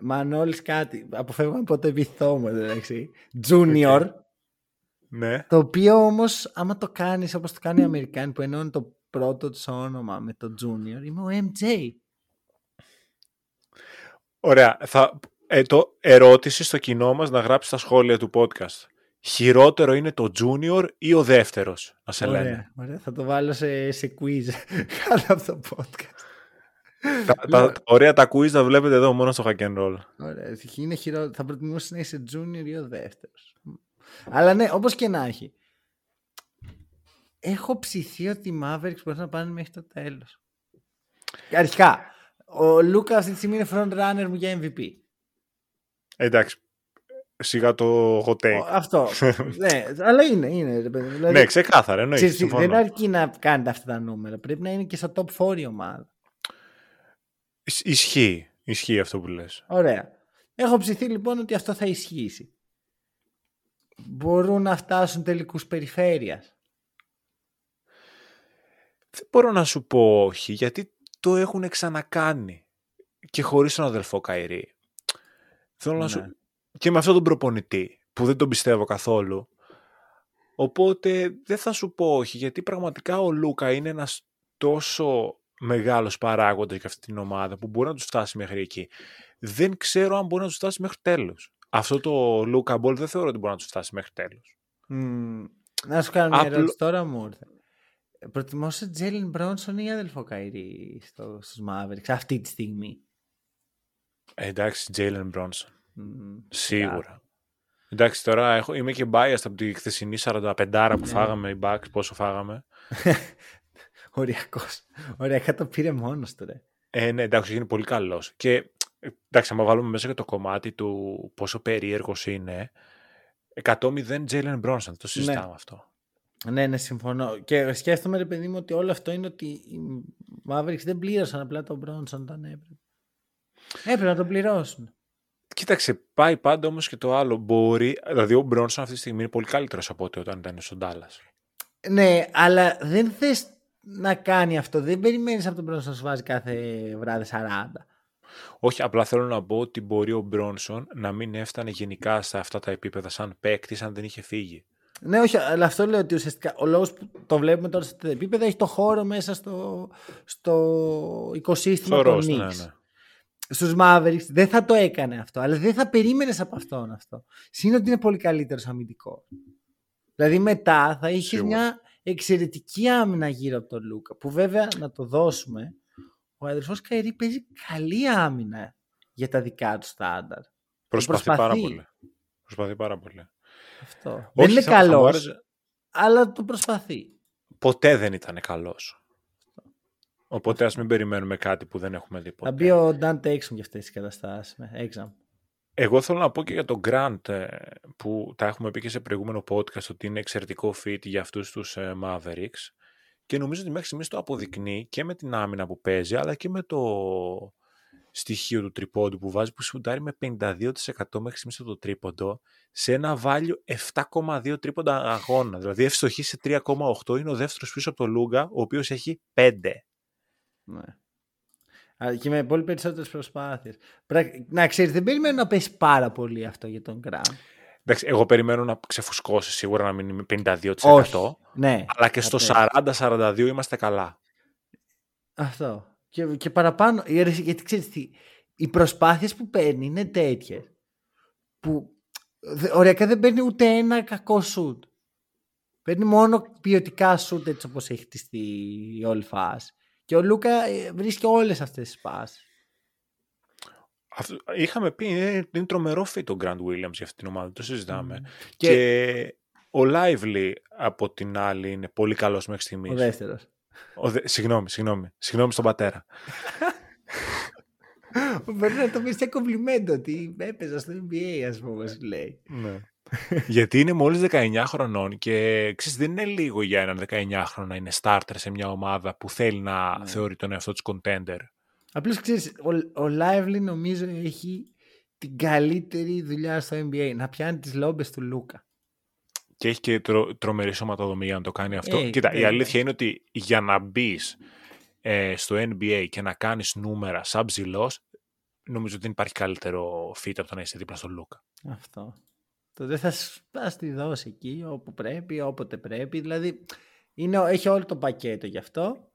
Μανώλης κάτι. Αποφεύγω να πω το επιθό μου, εντάξει. Junior. Ναι. Το οποίο όμως, άμα το κάνεις όπως το κάνει οι Αμερικάνοι που ενώνουν το πρώτο του όνομα με το Junior, είμαι ο MJ. Ωραία. Θα, ε, το ερώτηση στο κοινό μας να γράψει στα σχόλια του podcast. Χειρότερο είναι το junior ή ο δεύτερος, να σε λένε. Ωραία, ωραία, θα το βάλω σε, σε quiz κάτω από το podcast. Τα, τα, ωραία τα quiz τα βλέπετε εδώ μόνο στο hack and roll. Ωραία, είναι χειρότερο. Θα προτιμούσα να είσαι junior ή ο δεύτερος. Αλλά ναι, όπως και να έχει. Έχω ψηθεί ότι οι Mavericks μπορεί να πάνε μέχρι το τέλος. Αρχικά, ο Λούκας αυτή τη στιγμή είναι front runner μου για MVP. Εντάξει, σιγά το hot take. Ο- Αυτό. ναι, αλλά είναι, είναι. ρε παιδί μου. Δηλαδή, ναι, ξεκάθαρα, εννοείς, ξέρεις τι, συμφωνώ. δεν αρκεί να κάνετε αυτά τα νούμερα. Πρέπει να είναι και στο top 4 η ομάδα. Ισ- Ισχύει, ισχύει αυτό που λες. Ωραία. Έχω ψηθεί λοιπόν ότι αυτό θα ισχύσει. Μπορούν να φτάσουν τελικούς περιφέρειας. Δεν μπορώ να σου πω όχι, γιατί το έχουν ξανακάνει. Και χωρίς τον αδελφό Καϊρή. Θέλω να Ναι. σου... Και με αυτόν τον προπονητή, που δεν τον πιστεύω καθόλου. Οπότε δεν θα σου πω όχι, γιατί πραγματικά ο Λούκα είναι ένας τόσο μεγάλος παράγοντας για αυτή την ομάδα που μπορεί να τους φτάσει μέχρι εκεί. Δεν ξέρω αν μπορεί να τους φτάσει μέχρι τέλος. Αυτό το Luka Ball δεν θεωρώ ότι μπορεί να τους φτάσει μέχρι τέλος. Μμμ. να σου κάνω μια Απλο- ερώτηση τώρα μου ήρθε. Προτιμούσες Τζέιλεν Μπράνσον ή αδελφό Καϊρί στο, στους Mavericks αυτή τη στιγμή; Ε, εντάξει, Jalen Bronson. Μμμ. Σίγουρα. Εντάξει, τώρα έχω, είμαι και biased από τη χθεσινή 45 που Ναι. φάγαμε οι Bucks, πόσο φάγαμε. Οριακός. Οριακά το πήρε μόνος του ρε. Ε, ναι, εντάξει, είναι πολύ καλός. Και ε, εντάξει, άμα βάλουμε μέσα και το κομμάτι του πόσο περίεργος είναι, 100-0 Jalen Bronson, δεν το συζητάμε αυτό. Ναι, ναι, συμφωνώ. Και σκέφτομαι, ρε παιδί μου, ότι όλο αυτό είναι ότι οι Mavericks δεν πλήρωσαν απλά τον Μπρόνσον όταν έπρεπε. Έπρεπε να τον πληρώσουν. Κοίταξε, πάει πάντα όμως και το άλλο. Μπορεί, δηλαδή ο Bronson αυτή τη στιγμή είναι πολύ καλύτερος από ό,τι όταν ήταν στον Dallas. Ναι, αλλά δεν θες να κάνει αυτό. Δεν περιμένεις από τον Μπρόνσον να σου βάζει κάθε βράδυ 40. Όχι, απλά θέλω να πω ότι μπορεί ο Bronson να μην έφτανε γενικά σε αυτά τα επίπεδα σαν παίκτη αν δεν είχε φύγει. Ναι, όχι, αλλά αυτό λέω ότι ουσιαστικά ο λόγος που το βλέπουμε τώρα σε αυτό το επίπεδο έχει το χώρο μέσα στο, στο οικοσύστημα Στο των roster, ναι, Knicks. ναι. Στους Mavericks δεν θα το έκανε αυτό, αλλά δεν θα περίμενες από αυτόν αυτό. Συν ότι είναι πολύ καλύτερος αμυντικό. Δηλαδή μετά θα είχε Σίγουρα. μια εξαιρετική άμυνα γύρω από τον Λούκα. Που βέβαια να το δώσουμε, ο αδερφό Καϊρή παίζει καλή άμυνα για τα δικά του στάνταρ. Προσπαθεί, προσπαθεί. πάρα πολύ. Προσπαθεί πάρα πολύ. Αυτό. Όχι, δεν είναι θα- θα μου καλός, άρεσε- αλλά το προσπαθεί. Ποτέ δεν ήταν καλός. Οπότε ας μην περιμένουμε κάτι που δεν έχουμε δει ποτέ. Θα μπει ο Dante Exum για αυτές τις καταστάσεις. με Exam. Εγώ θέλω να πω και για τον Grant ε, που τα έχουμε πει και σε προηγούμενο podcast ότι είναι εξαιρετικό fit για αυτούς τους ε, Mavericks και νομίζω ότι μέχρι στιγμής το αποδεικνύει και με την άμυνα που παίζει αλλά και με το στοιχείο του τρίποντου που βάζει που σουτάρει με 52% μέχρι στιγμής το τρίποντο σε ένα value 7,2 τρίποντα αγώνα. Δηλαδή ευστοχή σε 3,8 είναι ο δεύτερος πίσω από το Λούγκα ο οποίος έχει 5. Ναι. Αλλά και με πολύ περισσότερες προσπάθειες. Πρακ- Να ξέρεις, δεν περιμένω να πέσει πάρα πολύ αυτό για τον Grant. Εντάξει, εγώ περιμένω να ξεφουσκώσει σίγουρα να μην είμαι 52%. Όχι. Ναι. Αλλά και στο θα πέσει. 40-42 είμαστε καλά. Αυτό. Και, και παραπάνω, γιατί γιατί ξέρεις τι, οι προσπάθειες που παίρνει είναι τέτοιες που δε- οριακά δεν παίρνει ούτε ένα κακό σουτ. Παίρνει μόνο ποιοτικά σουτ έτσι όπως έχει χτιστεί η όλη φάση. Και ο Λούκα ε, βρίσκει όλες αυτές τις πάσεις. Αυτό, είχαμε πει, είναι, είναι τρομερό fit ο Grant Williams για αυτή την ομάδα, το συζητάμε. Και... Και, ο Lively από την άλλη είναι πολύ καλός μέχρι στιγμής. ο δεύτερος. Ο δε... Συγγνώμη, συγγνώμη. Συγγνώμη στον πατέρα. Μπορεί να το πεις σε κομπλιμέντο ότι έπαιζα στο NBA, ας πούμε, σου λέει. ναι. Γιατί είναι μόλις 19 χρονών και ξέρεις, δεν είναι λίγο για έναν 19χρονο να είναι starter σε μια ομάδα που θέλει να Ναι. θεωρεί τον εαυτό της contender. Απλώς ξέρεις, ο, ο Lively νομίζω έχει την καλύτερη δουλειά στο NBA. Να πιάνει τις λόμπες του Λούκα. Και έχει και τρο, τρομερή σωματοδομή για να το κάνει αυτό. Ε, Κοίτα, η βέβαια. αλήθεια είναι ότι για να μπεις ε, στο NBA και να κάνεις νούμερα σαν ψηλός, νομίζω ότι δεν υπάρχει καλύτερο fit από το να είσαι δίπλα στον Λούκα. Αυτό. Το δεν θα, σ- θα στη δώσει εκεί όπου πρέπει, όποτε πρέπει. Δηλαδή είναι, έχει όλο το πακέτο γι' αυτό.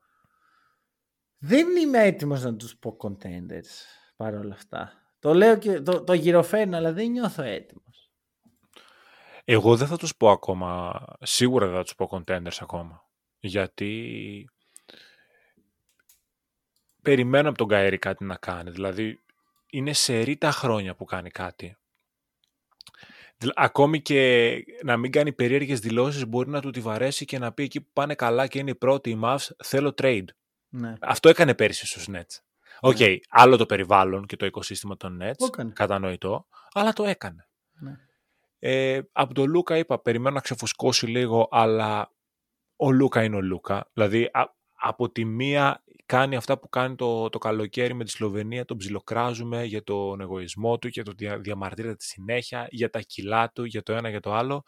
Δεν είμαι έτοιμος να τους πω contenders παρόλα αυτά. Το λέω και το, το γυροφέρνω αλλά δεν νιώθω έτοιμος. Εγώ δεν θα τους πω ακόμα, σίγουρα δεν θα τους πω contenders ακόμα. Γιατί περιμένω από τον Καϊρί κάτι να κάνει. Δηλαδή, είναι σερί τα χρόνια που κάνει κάτι. Δηλα- Ακόμη και να μην κάνει περίεργες δηλώσεις μπορεί να του τη βαρέσει και να πει εκεί που πάνε καλά και είναι οι πρώτοι οι Mavs, θέλω trade. Ναι. Αυτό έκανε πέρυσι στους Nets. OK, άλλο το περιβάλλον και το οικοσύστημα των Nets, Το έκανε. κατανοητό, αλλά το έκανε. Ναι. Ε, από τον Λούκα είπα, περιμένω να ξεφουσκώσει λίγο, αλλά ο Λούκα είναι ο Λούκα. Δηλαδή, α- από τη μία κάνει αυτά που κάνει το, το καλοκαίρι με τη Σλοβενία, τον ψιλοκράζουμε για τον εγωισμό του, για το δια, διαμαρτύρεται τη συνέχεια, για τα κιλά του, για το ένα για το άλλο.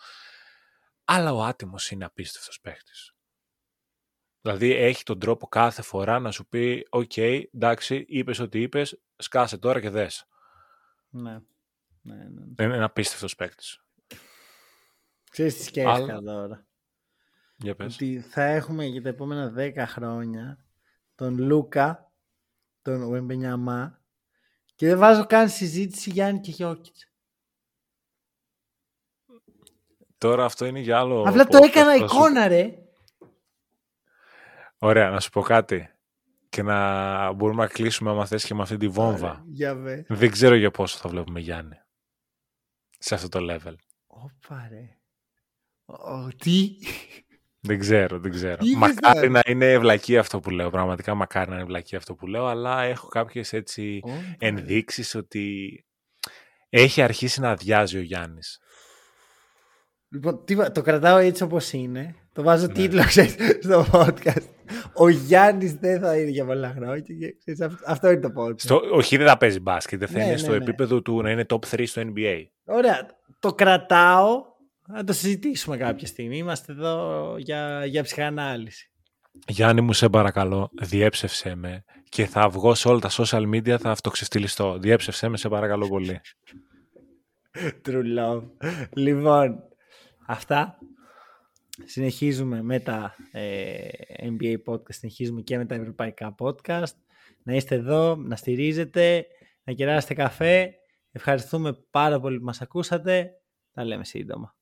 Αλλά ο άτιμος είναι απίστευτος παίχτης. Δηλαδή έχει τον τρόπο κάθε φορά να σου πει «OK, εντάξει, είπες ό,τι είπες, σκάσε τώρα και δες». Ναι. Ναι, ναι. ναι. Είναι ένα απίστευτος παίκτης. Ξέρεις τι σκέφτηκα Αλλά- τώρα; Για πες. Ότι θα έχουμε για τα επόμενα 10 χρόνια τον Λούκα, τον Βεμπενιαμά και δεν βάζω καν συζήτηση Γιάννη και Γιώκητς. Τώρα αυτό είναι για άλλο... Απλά το podcast, έκανα θα σου- εικόνα ρε. Ωραία, να σου πω κάτι. Και να μπορούμε να κλείσουμε άμα θες και με αυτή τη βόμβα. Ωραία, Για βε. Δεν ξέρω για πόσο θα βλέπουμε Γιάννη. Σε αυτό το level. Όπα ρε. Ο, τι; Δεν ξέρω, δεν ξέρω. Τι είπες μακάρι τώρα; να είναι ευλακή αυτό που λέω. Πραγματικά μακάρι να είναι ευλακή αυτό που λέω. Αλλά έχω κάποιες έτσι Όπα, ρε. ενδείξεις ότι έχει αρχίσει να αδειάζει ο Γιάννης. Λοιπόν, τι, βα- το κρατάω έτσι όπως είναι. Το βάζω Ναι. τίτλο ξέρεις, στο podcast. Ο Γιάννης δεν θα είναι για πολλά χρόνια. και ξέρεις, αυτό, αυτό είναι το podcast. Στο, όχι, δεν θα παίζει μπάσκετ. Δεν θα Ναι, είναι ναι, στο ναι. επίπεδο του να είναι top 3 στο NBA. Ωραία. Το κρατάω. Να το συζητήσουμε κάποια στιγμή. Είμαστε εδώ για, για ψυχανάλυση. Γιάννη μου, σε παρακαλώ, διέψευσέ με και θα βγω σε όλα τα social media, θα αυτοξεφτυλιστώ. Διέψευσέ με, σε παρακαλώ πολύ. True love. Λοιπόν, αυτά. Συνεχίζουμε με τα ε, NBA podcast, συνεχίζουμε και με τα ευρωπαϊκά podcast. Να είστε εδώ, να στηρίζετε, να κεράσετε καφέ. Ευχαριστούμε πάρα πολύ που μας ακούσατε. Τα λέμε σύντομα.